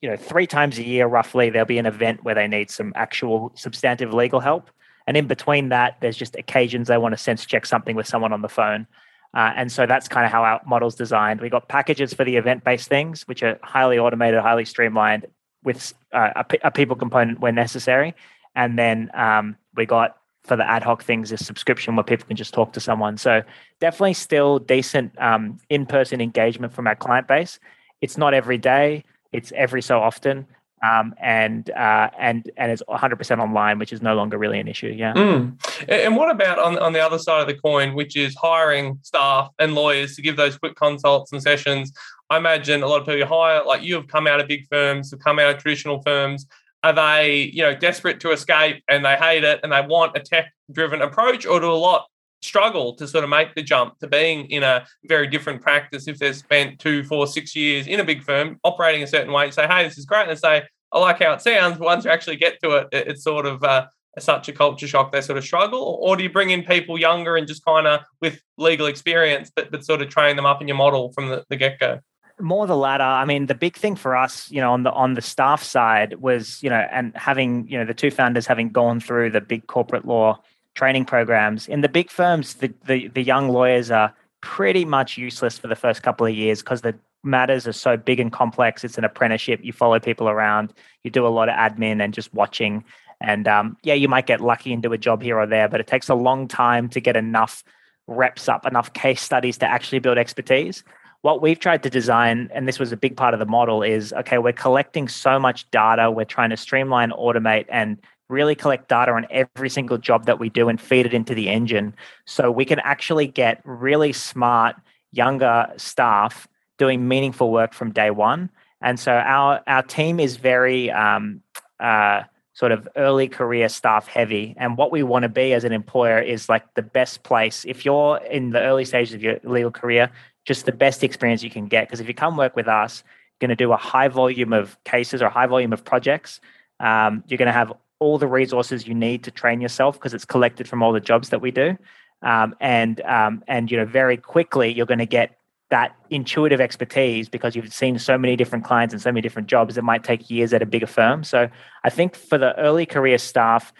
you know three times a year roughly there'll be an event where they need some actual substantive legal help and in between that there's just occasions they want to sense check something with someone on the phone uh, and so that's kind of how our model's designed. We got packages for the event-based things, which are highly automated, highly streamlined, with uh, a, a, people component where necessary. And then um, we got for the ad hoc things a subscription where people can just talk to someone. So definitely still decent um, in-person engagement from our client base. It's not every day; it's every so often um, and uh, and and it's 100% online, which is no longer really an issue. Yeah. Mm. And what about on on the other side of the coin, which is hiring staff and lawyers to give those quick consults and sessions? I imagine a lot of people you hire, like you have come out of big firms, have come out of traditional firms. Are they, you know, desperate to escape and they hate it and they want a tech driven approach, or do a lot struggle to sort of make the jump to being in a very different practice if they've spent two, four, six years in a big firm operating a certain way. Say, hey, this is great, and say, I like how it sounds. But once you actually get to it, it's sort of uh, such a culture shock they sort of struggle. Or do you bring in people younger and just kind of with legal experience, but but sort of train them up in your model from the, the get go? more the latter i mean the big thing for us you know on the on the staff side was you know and having you know the two founders having gone through the big corporate law training programs. In the big firms, the, the, the young lawyers are pretty much useless for the first couple of years because the matters are so big and complex. It's an apprenticeship. You follow people around. You do a lot of admin and just watching. And um, yeah, you might get lucky and do a job here or there, but it takes a long time to get enough reps up, enough case studies to actually build expertise. What we've tried to design, and this was a big part of the model, is okay, we're collecting so much data. We're trying to streamline, automate, and really collect data on every single job that we do and feed it into the engine. So we can actually get really smart younger staff doing meaningful work from day one. And so our our team is very um, uh, sort of early career staff heavy. And what we want to be as an employer is like the best place. If you're in the early stages of your legal career just the best experience you can get. Because if you come work with us you're going to do a high volume of cases or high volume of projects. Um, you're going to have all the resources you need to train yourself because it's collected from all the jobs that we do. Um, and um, and you know very quickly you're going to get that intuitive expertise because you've seen so many different clients and so many different jobs it might take years at a bigger firm so i think for the early career staff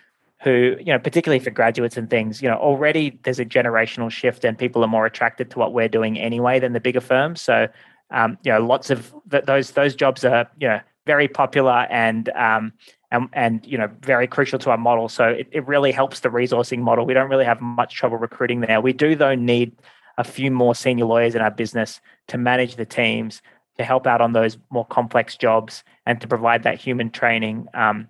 who you know particularly for graduates and things you know already there's a generational shift and people are more attracted to what we're doing anyway than the bigger firms so um, you know lots of th- those those jobs are you know very popular and um, and, and you know very crucial to our model. So it, it really helps the resourcing model. We don't really have much trouble recruiting there. We do though need a few more senior lawyers in our business to manage the teams, to help out on those more complex jobs, and to provide that human training. Um,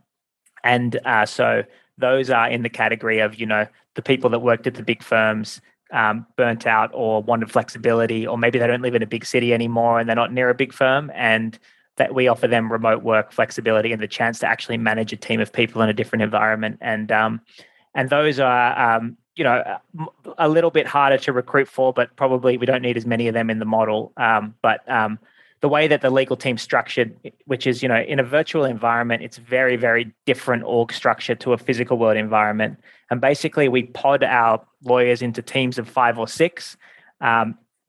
and uh, so those are in the category of you know the people that worked at the big firms um, burnt out or wanted flexibility, or maybe they don't live in a big city anymore and they're not near a big firm and that we offer them remote work flexibility and the chance to actually manage a team of people in a different environment. And um, and those are um, you know a little bit harder to recruit for, but probably we don't need as many of them in the model. Um, but um, the way that the legal team's structured, which is you know in a virtual environment, it's very very different org structure to a physical world environment. And basically, we pod our lawyers into teams of five or six.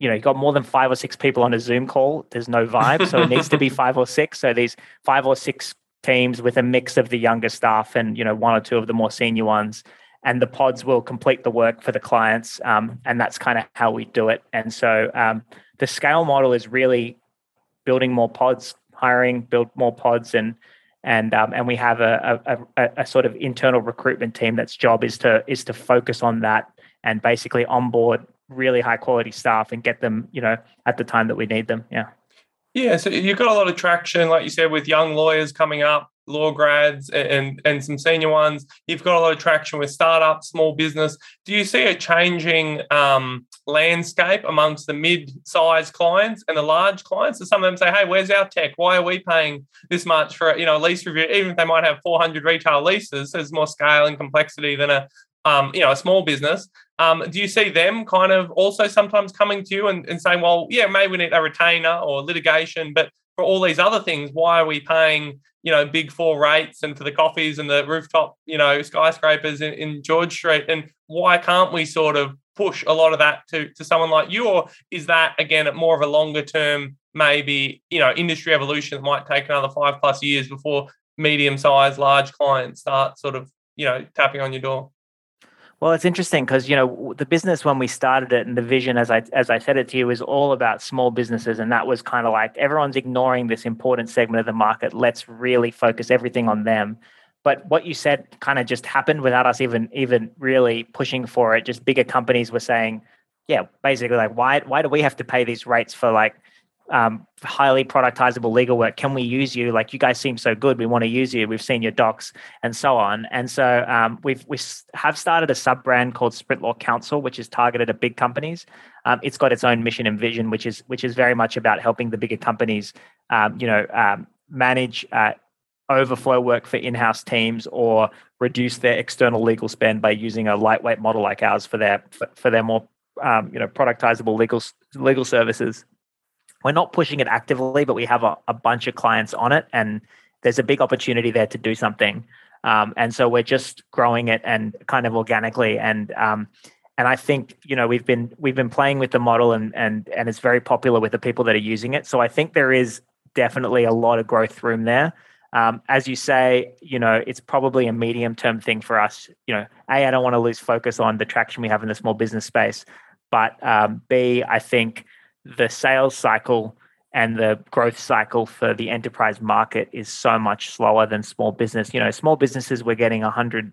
You know, you got more than five or six people on a Zoom call, there's no vibe. So it needs to be five or six. So these five or six teams with a mix of the younger staff and, you know, one or two of the more senior ones. And the pods will complete the work for the clients. Um, and that's kind of how we do it. And so um, the scale model is really building more pods, hiring, build more pods and and um, and we have a, a, a, a, sort of internal recruitment team that's job is to is to focus on that and basically onboard really high quality staff and get them, you know, at the time that we need them. Yeah. Yeah. So you've got a lot of traction, like you said, with young lawyers coming up, law grads and and some senior ones. You've got a lot of traction with startups, small business. Do you see a changing um, landscape amongst the mid-sized clients and the large clients. So some of them say, "Hey, where's our tech? Why are we paying this much for you know lease review? Even if they might have 400 retail leases, there's more scale and complexity than a um, you know a small business. Um, do you see them kind of also sometimes coming to you and, and saying, "Well, yeah, maybe we need a retainer or litigation, but for all these other things, why are we paying, you know, big four rates and for the coffees and the rooftop, you know, skyscrapers in, in George Street? And why can't we sort of push a lot of that to, to someone like you? Or is that, again, more of a longer term, maybe, you know, industry evolution that might take another five plus years before medium sized, large clients start sort of, you know, tapping on your door? Well, it's interesting because you know the business when we started it and the vision, as I as I said it to you, is all about small businesses, and that was kind of like everyone's ignoring this important segment of the market. Let's really focus everything on them. But what you said kind of just happened without us even even really pushing for it. Just bigger companies were saying, yeah, basically like why why do we have to pay these rates for like um, highly productizable legal work. Can we use you? Like you guys seem so good. We want to use you. We've seen your docs and so on. And so um, we've we have started a sub brand called Sprint Law Counsel, which is targeted at big companies. Um, it's got its own mission and vision, which is which is very much about helping the bigger companies, um, you know, um, manage. Uh, overflow work for in-house teams or reduce their external legal spend by using a lightweight model like ours for their for, for their more um, you know productizable legal legal services we're not pushing it actively, but we have a, a bunch of clients on it, and there's a big opportunity there to do something. Um, and so we're just growing it and kind of organically and um, and I think you know we've been we've been playing with the model and and and it's very popular with the people that are using it. So I think there is definitely a lot of growth room there. Um, as you say, you know, it's probably a medium term thing for us. You know, a I don't want to lose focus on the traction we have in the small business space, but um, b I think the sales cycle and the growth cycle for the enterprise market is so much slower than small business. You know, small businesses we're getting 100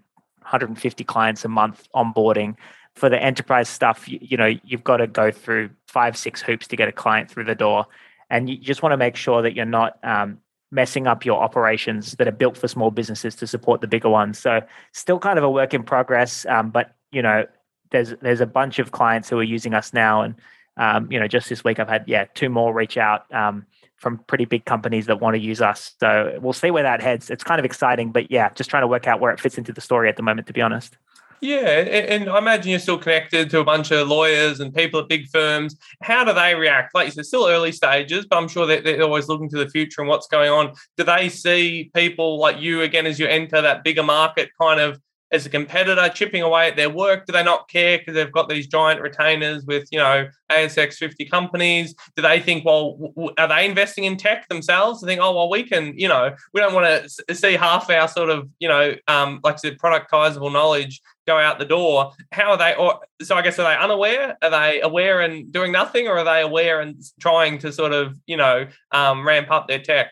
150 clients a month onboarding. For the enterprise stuff, you, you know, you've got to go through five, six hoops to get a client through the door, and you just want to make sure that you're not um, messing up your operations that are built for small businesses to support the bigger ones. So, still kind of a work in progress, um, but you know, there's there's a bunch of clients who are using us now, and um, you know, just this week I've had yeah two more reach out um, from pretty big companies that want to use us. So we'll see where that heads. It's kind of exciting, but yeah, just trying to work out where it fits into the story at the moment. To be honest. Yeah, and I imagine you're still connected to a bunch of lawyers and people at big firms. How do they react? Like you said, still early stages, but I'm sure that they're always looking to the future and what's going on. Do they see people like you again as you enter that bigger market kind of as a competitor chipping away at their work? Do they not care because they've got these giant retainers with, you know, ASX 50 companies? Do they think, well, w- are they investing in tech themselves? They think, oh, well, we can, you know, we don't want to see half our sort of, you know, um, like I said, productizable knowledge go out the door. How are they? Or so I guess are they unaware? Are they aware and doing nothing, or are they aware and trying to sort of, you know, um, ramp up their tech?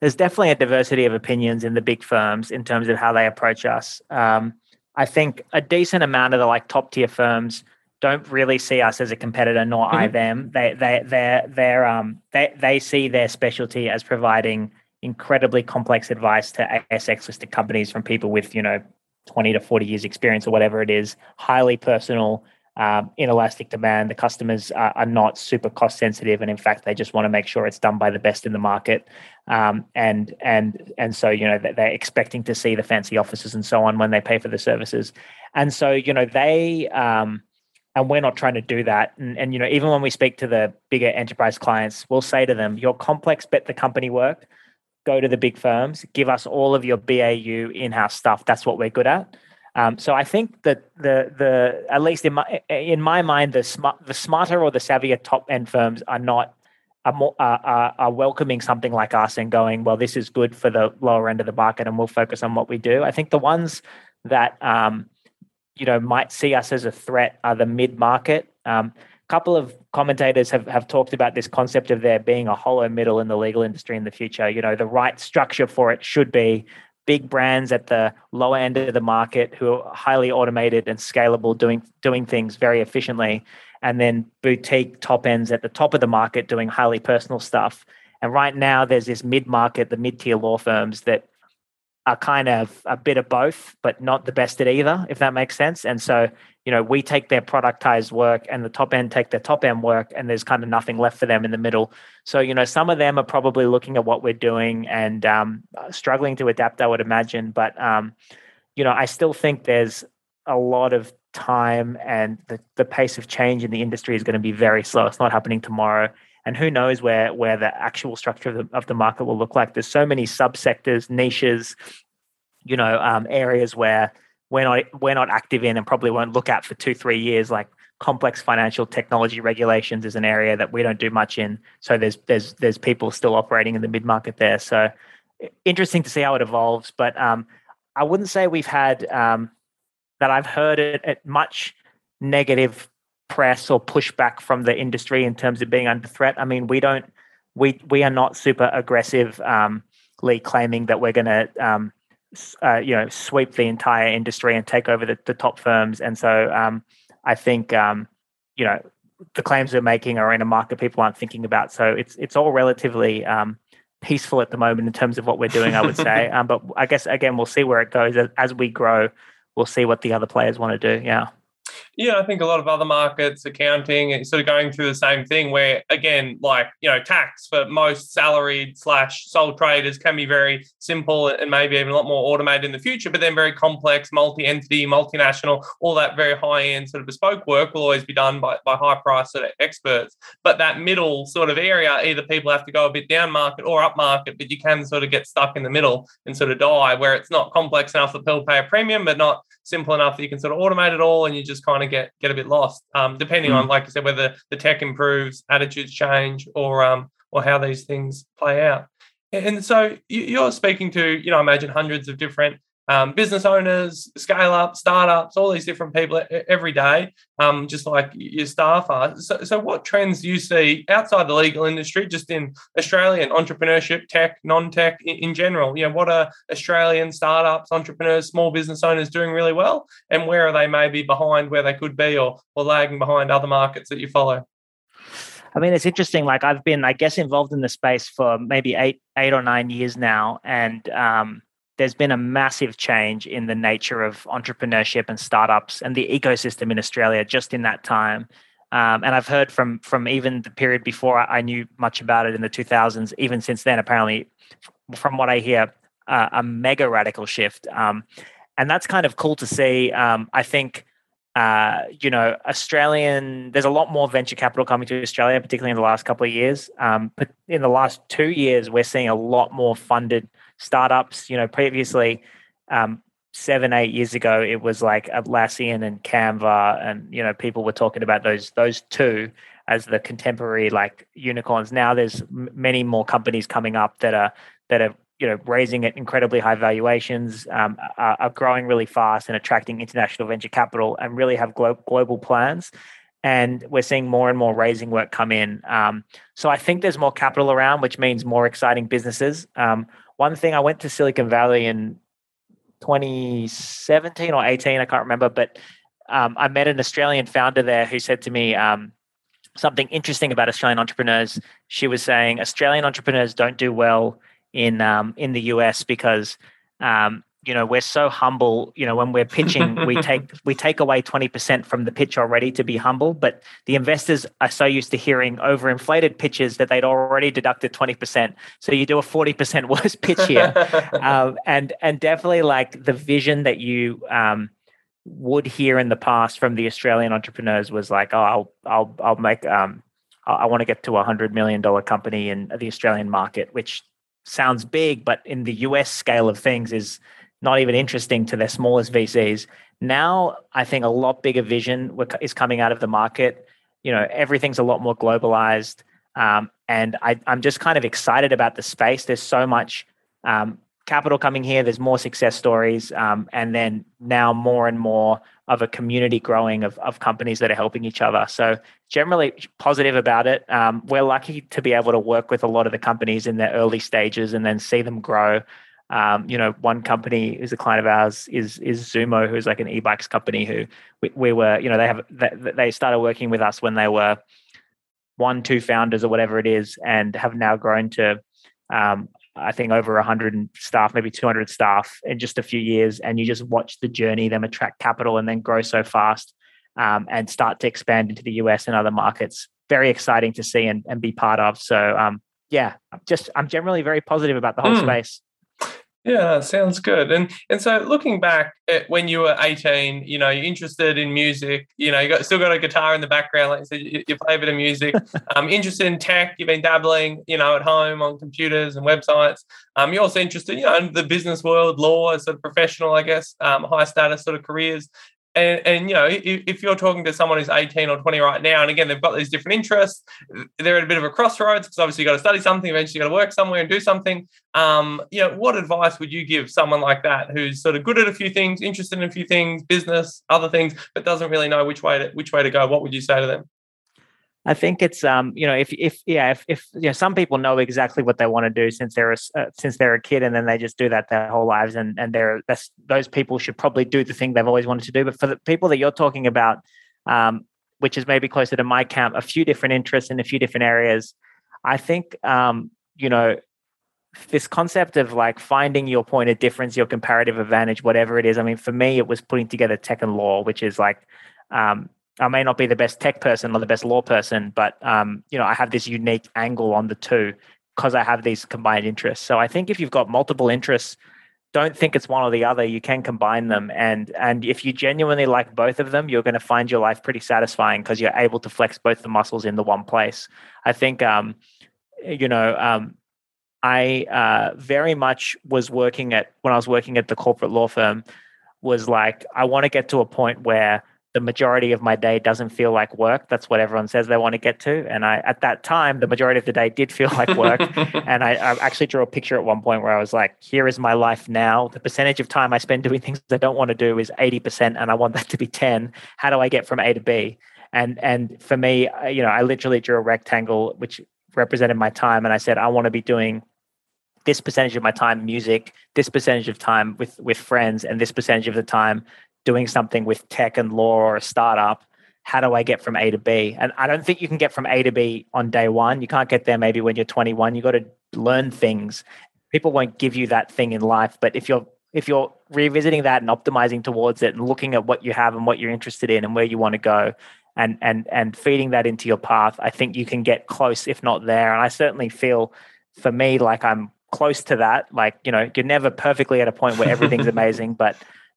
There's definitely a diversity of opinions in the big firms in terms of how they approach us. Um, I think a decent amount of the like top tier firms don't really see us as a competitor, nor mm-hmm. I them. They they they they um they they see their specialty as providing incredibly complex advice to ASX listed companies from people with you know 20 to 40 years experience or whatever it is, highly personal, um, inelastic demand. The customers are, are, not super cost sensitive, and in fact, they just want to make sure it's done by the best in the market. Um, and and and so you know they're expecting to see the fancy offices and so on when they pay for the services. And so you know they um, and we're not trying to do that. And, and you know even when we speak to the bigger enterprise clients, we'll say to them, "Your complex bet the company work." Go to the big firms, give us all of your BAU in house stuff. That's what we're good at. Um, so I think that the the at least in my in my mind the smart the smarter or the savvier top end firms are not are, more, are, are welcoming something like us and going well this is good for the lower end of the market and we'll focus on what we do. I think the ones that um, you know might see us as a threat are the mid market. Um, a couple of commentators have, have talked about this concept of there being a hollow middle in the legal industry in the future. You know, the right structure for it should be big brands at the lower end of the market who are highly automated and scalable, doing doing things very efficiently, and then boutique top ends at the top of the market doing highly personal stuff. And right now, there's this mid market, the mid tier law firms that are kind of a bit of both, but not the best at either, if that makes sense. And so, you know, we take their productized work and the top end take their top end work, and there's kind of nothing left for them in the middle. So, you know, some of them are probably looking at what we're doing and um, struggling to adapt, I would imagine. But, um, you know, I still think there's a lot of time and the, the pace of change in the industry is going to be very slow. It's not happening tomorrow and who knows where where the actual structure of the, of the market will look like. There's so many subsectors niches you know um, areas where we're not we're not active in and probably won't look at for two three years. Like complex financial technology regulations is an area that we don't do much in. So there's there's there's people still operating in the mid market there. So interesting to see how it evolves. But um, i wouldn't say we've had um, that i've heard it at much negative press or pushback from the industry in terms of being under threat. I mean, we don't, we we are not super aggressively um, claiming that we're going to, um, uh, you know, sweep the entire industry and take over the, the top firms. And so, um, I think, um, you know, the claims we're making are in a market people aren't thinking about. So it's it's all relatively um, peaceful at the moment in terms of what we're doing. I would say, um, but I guess again, we'll see where it goes as, as we grow. We'll see what the other players want to do. Yeah. Yeah, I think a lot of other markets, accounting, it's sort of going through the same thing where, again, like, you know, tax for most salaried slash sole traders can be very simple and maybe even a lot more automated in the future, but then very complex, multi entity, multinational, all that very high end sort of bespoke work will always be done by, by high price sort of experts. But that middle sort of area, either people have to go a bit down market or up market, but you can sort of get stuck in the middle and sort of die where it's not complex enough that people pay a premium, but not simple enough that you can sort of automate it all and you just kind of get get a bit lost. Um, depending mm. on, like I said, whether the tech improves, attitudes change, or um, or how these things play out. And so you're speaking to, you know, imagine hundreds of different um, business owners, scale up, startups, all these different people every day, um, just like your staff are. So, so, what trends do you see outside the legal industry, just in Australian entrepreneurship, tech, non-tech in, in general? You know, what are Australian startups, entrepreneurs, small business owners doing really well, and where are they maybe behind where they could be, or or lagging behind other markets that you follow? I mean, it's interesting. Like I've been, I guess, involved in the space for maybe eight, eight or nine years now, and um, there's been a massive change in the nature of entrepreneurship and startups and the ecosystem in Australia just in that time. Um, and I've heard from from even the period before I knew much about it in the 2000s. Even since then, apparently, from what I hear, uh, a mega radical shift, um, and that's kind of cool to see. Um, I think. Uh, you know, Australian, there's a lot more venture capital coming to Australia, particularly in the last couple of years. Um, but in the last two years, we're seeing a lot more funded startups. You know, previously, um, seven eight years ago, it was like Atlassian and Canva, and you know, people were talking about those those two as the contemporary like unicorns. Now there's m- many more companies coming up that are that are you know raising at incredibly high valuations, um, are, are, growing really fast and attracting international venture capital, and really have glo- global plans. And we're seeing more and more raising work come in. Um, so I think there's more capital around, which means more exciting businesses. Um, one thing I went to Silicon Valley in 2017 or 18, I can't remember, but um, I met an Australian founder there who said to me um, something interesting about Australian entrepreneurs. She was saying Australian entrepreneurs don't do well in um, in the US because um, you know we're so humble you know when we're pitching we take we take away 20% from the pitch already to be humble but the investors are so used to hearing overinflated pitches that they'd already deducted 20% so you do a 40% worse pitch here. Um, and and definitely like the vision that you um, would hear in the past from the australian entrepreneurs was like oh i'll i'll i'll make um, I want to get to a hundred million dollar company in the Australian market, which sounds big, but in the US scale of things is not even interesting to their smallest VCs. Now, I think a lot bigger vision is coming out of the market. You know, everything's a lot more globalized. Um, and I, am just kind of excited about the space. There's so much um, capital coming here. There's more success stories, um, and then now more and more of a community growing of, of companies that are helping each other. So generally positive about it. Um, we're lucky to be able to work with a lot of the companies in their early stages and then see them grow. Um, you know, one company who's a client of ours is is Zoomo, who's like an e-bikes company. Who we, we were, you know, they have they started working with us when they were one, two founders or whatever it is, and have now grown to um, I think over 100 staff, maybe 200 staff in just a few years. And you just watch the journey, them attract capital and then grow so fast um, and start to expand into the US and other markets. Very exciting to see and, and be part of. So, um, yeah, just I'm generally very positive about the whole mm. space. Yeah, sounds good. And and so looking back at when you were 18, you know, you're interested in music, you know, you got still got a guitar in the background, like you said, you, you play a bit of music. um, interested in tech, you've been dabbling, you know, at home on computers and websites. Um, you're also interested, you know, in the business world, law, sort of professional, I guess, um, high status sort of careers and, and you know if, if, you're talking to someone who's 18 or 20 right now and again they've got these different interests they're at a bit of a crossroads because obviously you've got to study something eventually you've got to work somewhere and do something. Um, you know what advice would you give someone like that who's sort of good at a few things interested in a few things business other things but doesn't really know which way to which way to go? What would you say to them I think it's um you know if if yeah if if you know some people know exactly what they want to do since they're a, uh, since they're a kid and then they just do that their whole lives and and they're that's those people should probably do the thing they've always wanted to do. But for the people that you're talking about um which is maybe closer to my camp a few different interests in a few different areas I think um you know this concept of like finding your point of difference your comparative advantage whatever it is I mean for me it was putting together tech and law which is like um I may not be the best tech person or the best law person, but um, you know, I have this unique angle on the two because I have these combined interests. So I think if you've got multiple interests, don't think it's one or the other. You can combine them, and and if you genuinely like both of them, you're going to find your life pretty satisfying because you're able to flex both the muscles in the one place. I think, um, you know, um, I uh, very much was working at when I was working at the corporate law firm was like I want to get to a point where the majority of my day doesn't feel like work. That's what everyone says they want to get to. And I, at that time, the majority of the day did feel like work. and I, I, actually drew a picture at one point where I was like, here is my life now. The percentage of time I spend doing things I don't want to do is 80%, and I want that to be 10. How do I get from A to B? And, and for me, you know, I literally drew a rectangle which represented my time. And I said, I want to be doing this percentage of my time music, this percentage of time with with friends, and this percentage of the time doing something with tech and law or a startup how do i get from a to b? And i don't think you can get from a to b on day one. You can't get there maybe when you're 21 you got to learn things. People won't give you that thing in life but if you're if you're revisiting that and optimizing towards it and looking at what you have and what you're interested in and where you want to go and and and feeding that into your path i think you can get close if not there. And i certainly feel for me like i'm close to that. Like you know you're never perfectly at a point where everything's amazing but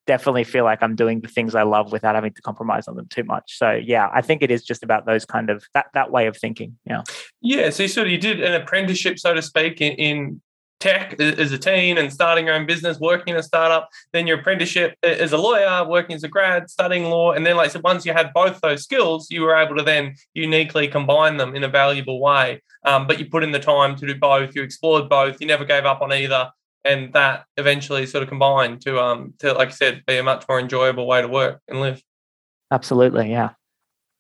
definitely feel like I'm doing the things I love without having to compromise on them too much. So yeah, I think it is just about those kind of that that way of thinking. Yeah. Yeah. So you sort of you did an apprenticeship, so to speak, in, in tech as a teen and starting your own business, working in a startup, then your apprenticeship as a lawyer, working as a grad, studying law. And then, like said, once you had both those skills, you were able to then uniquely combine them in a valuable way. Um, but you put in the time to do both, you explored both, you never gave up on either and that eventually sort of combined to um to like I said be a much more enjoyable way to work and live. Absolutely, yeah.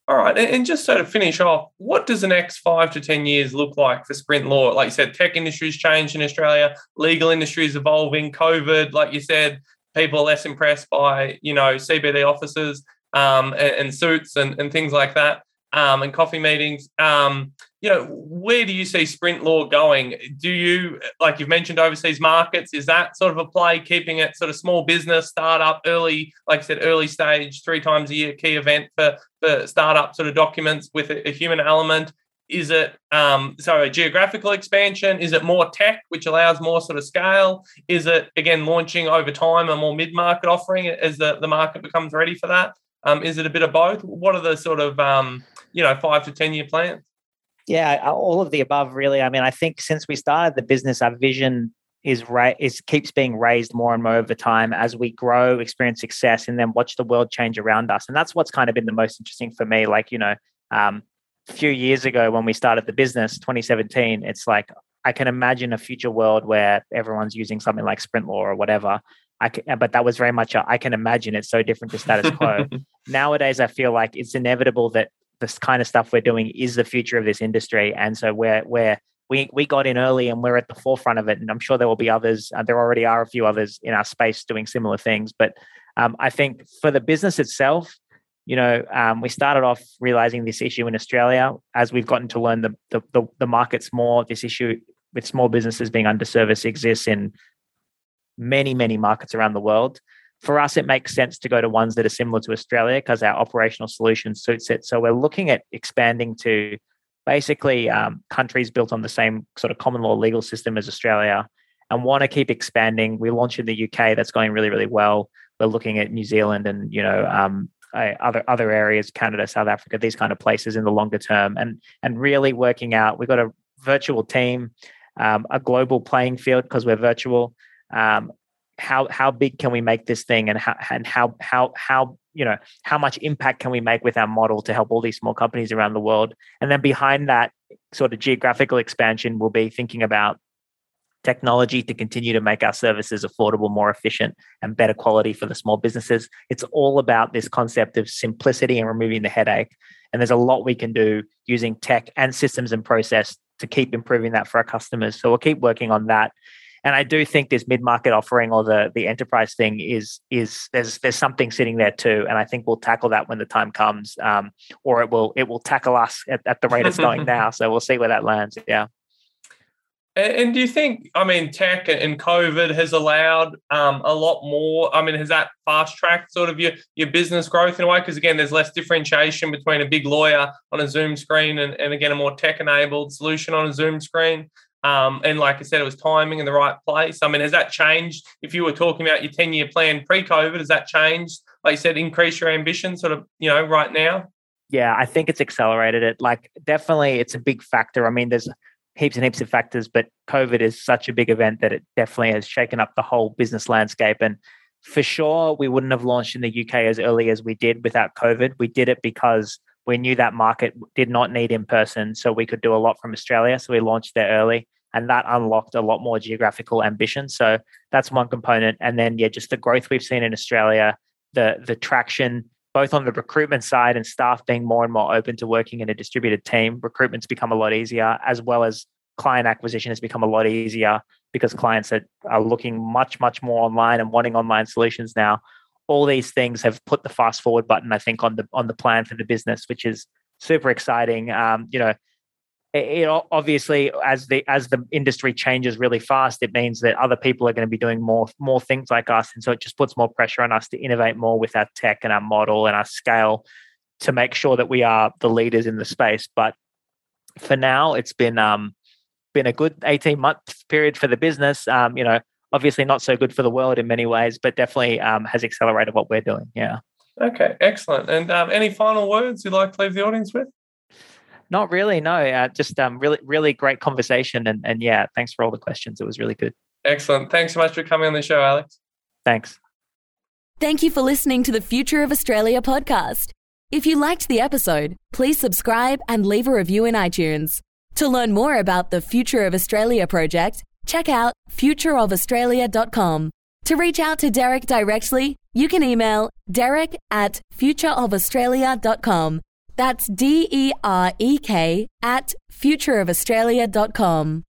All right, and just so to finish off, what does the next five to ten years look like for Sprint Law? Like you said, tech industry's changed in Australia, legal industry is evolving. COVID, like you said, people are less impressed by you know CBD offices um, and, and suits and, and things like that um, and coffee meetings. Um, you know, where do you see Sprint Law going? Do you, like you've mentioned, overseas markets? Is that sort of a play, keeping it sort of small business, startup, early, like I said, early stage, three times a year key event for for startup sort of documents with a, a human element? Is it um, so a geographical expansion? Is it more tech, which allows more sort of scale? Is it again launching over time a more mid market offering as the, the market becomes ready for that? Um, is it a bit of both? What are the sort of um, you know five to ten year plans? Yeah, all of the above, really. I mean, I think since we started the business, our vision is right is keeps being raised more and more over time as we grow, experience success, and then watch the world change around us. And that's what's kind of been the most interesting for me. Like you know, um, a few years ago when we started the business, 2017, it's like I can imagine a future world where everyone's using something like Sprint Law or whatever. I can, but that was very much a, I can imagine it's so different to status quo. Nowadays, I feel like it's inevitable that this kind of stuff we're doing is the future of this industry, and so we're we're we we got in early and we're at the forefront of it. And I'm sure there will be others. Uh, there already are a few others in our space doing similar things. But um, I think for the business itself, you know, um, we started off realizing this issue in Australia as we've gotten to learn the, the, the the markets more. This issue with small businesses being underserviced exists in many, many markets around the world. For us, it makes sense to go to ones that are similar to Australia because our operational solution suits it. So we're looking at expanding to basically um, countries built on the same sort of common law legal system as Australia and want to keep expanding. We launched in the UK, that's going really, really well. We're looking at New Zealand and you know um, other other areas, Canada, South Africa, these kind of places in the longer term, and and really working out. We've got a virtual team, um, a global playing field because we're virtual. Um, how how big can we make this thing, and how and how how how you know how much impact can we make with our model to help all these small companies around the world? And then behind that sort of geographical expansion, we'll be thinking about technology to continue to make our services affordable, more efficient, and better quality for the small businesses. It's all about this concept of simplicity and removing the headache. And there's a lot we can do using tech and systems and process to keep improving that for our customers. So we'll keep working on that. And I do think this mid-market offering or the the enterprise thing is is there's there's something sitting there too, and I think we'll tackle that when the time comes, um, or it will it will tackle us at, at the rate it's going now. So we'll see where that lands. Yeah. And, do you think, I mean, tech and COVID has allowed um, a lot more? I mean, has that fast tracked sort of your, your business growth in a way? Because again, there's less differentiation between a big lawyer on a Zoom screen and, and again, a more tech enabled solution on a Zoom screen. Um, and like I said, it was timing in the right place. I mean, has that changed? If you were talking about your 10 year plan pre COVID, has that changed? Like you said, increase your ambition sort of, you know, right now? Yeah, I think it's accelerated it. Like, definitely, it's a big factor. I mean, there's heaps and heaps of factors, but COVID is such a big event that it definitely has shaken up the whole business landscape. And for sure, we wouldn't have launched in the UK as early as we did without COVID. We did it because we knew that market did not need in person, so we could do a lot from Australia. So we launched there early, and that unlocked a lot more geographical ambition. So that's one component. And then, yeah, just the growth we've seen in Australia, the the traction both on the recruitment side and staff being more and more open to working in a distributed team, recruitment's become a lot easier, as well as client acquisition has become a lot easier because clients are, are looking much, much more online and wanting online solutions now. All these things have put the fast forward button, I think, on the on the plan for the business, which is super exciting. Um, you know, it, obviously as the as the industry changes really fast it means that other people are going to be doing more more things like us. And so it just puts more pressure on us to innovate more with our tech and our model and our scale to make sure that we are the leaders in the space. But for now it's been um been a good 18 month period for the business. Um you know obviously not so good for the world in many ways but definitely um has accelerated what we're doing yeah okay excellent and um, any final words you'd like to leave the audience with not really. No, uh, just um, really, really great conversation. And, and yeah, thanks for all the questions. It was really good. Excellent. Thanks so much for coming on the show, Alex. Thanks. Thank you for listening to the Future of Australia podcast. If you liked the episode, please subscribe and leave a review in iTunes. To learn more about the Future of Australia project, check out futureofaustralia.com. To reach out to Derek directly, you can email derek at futureofaustralia.com. That's D E R E K at futureofaustralia.com.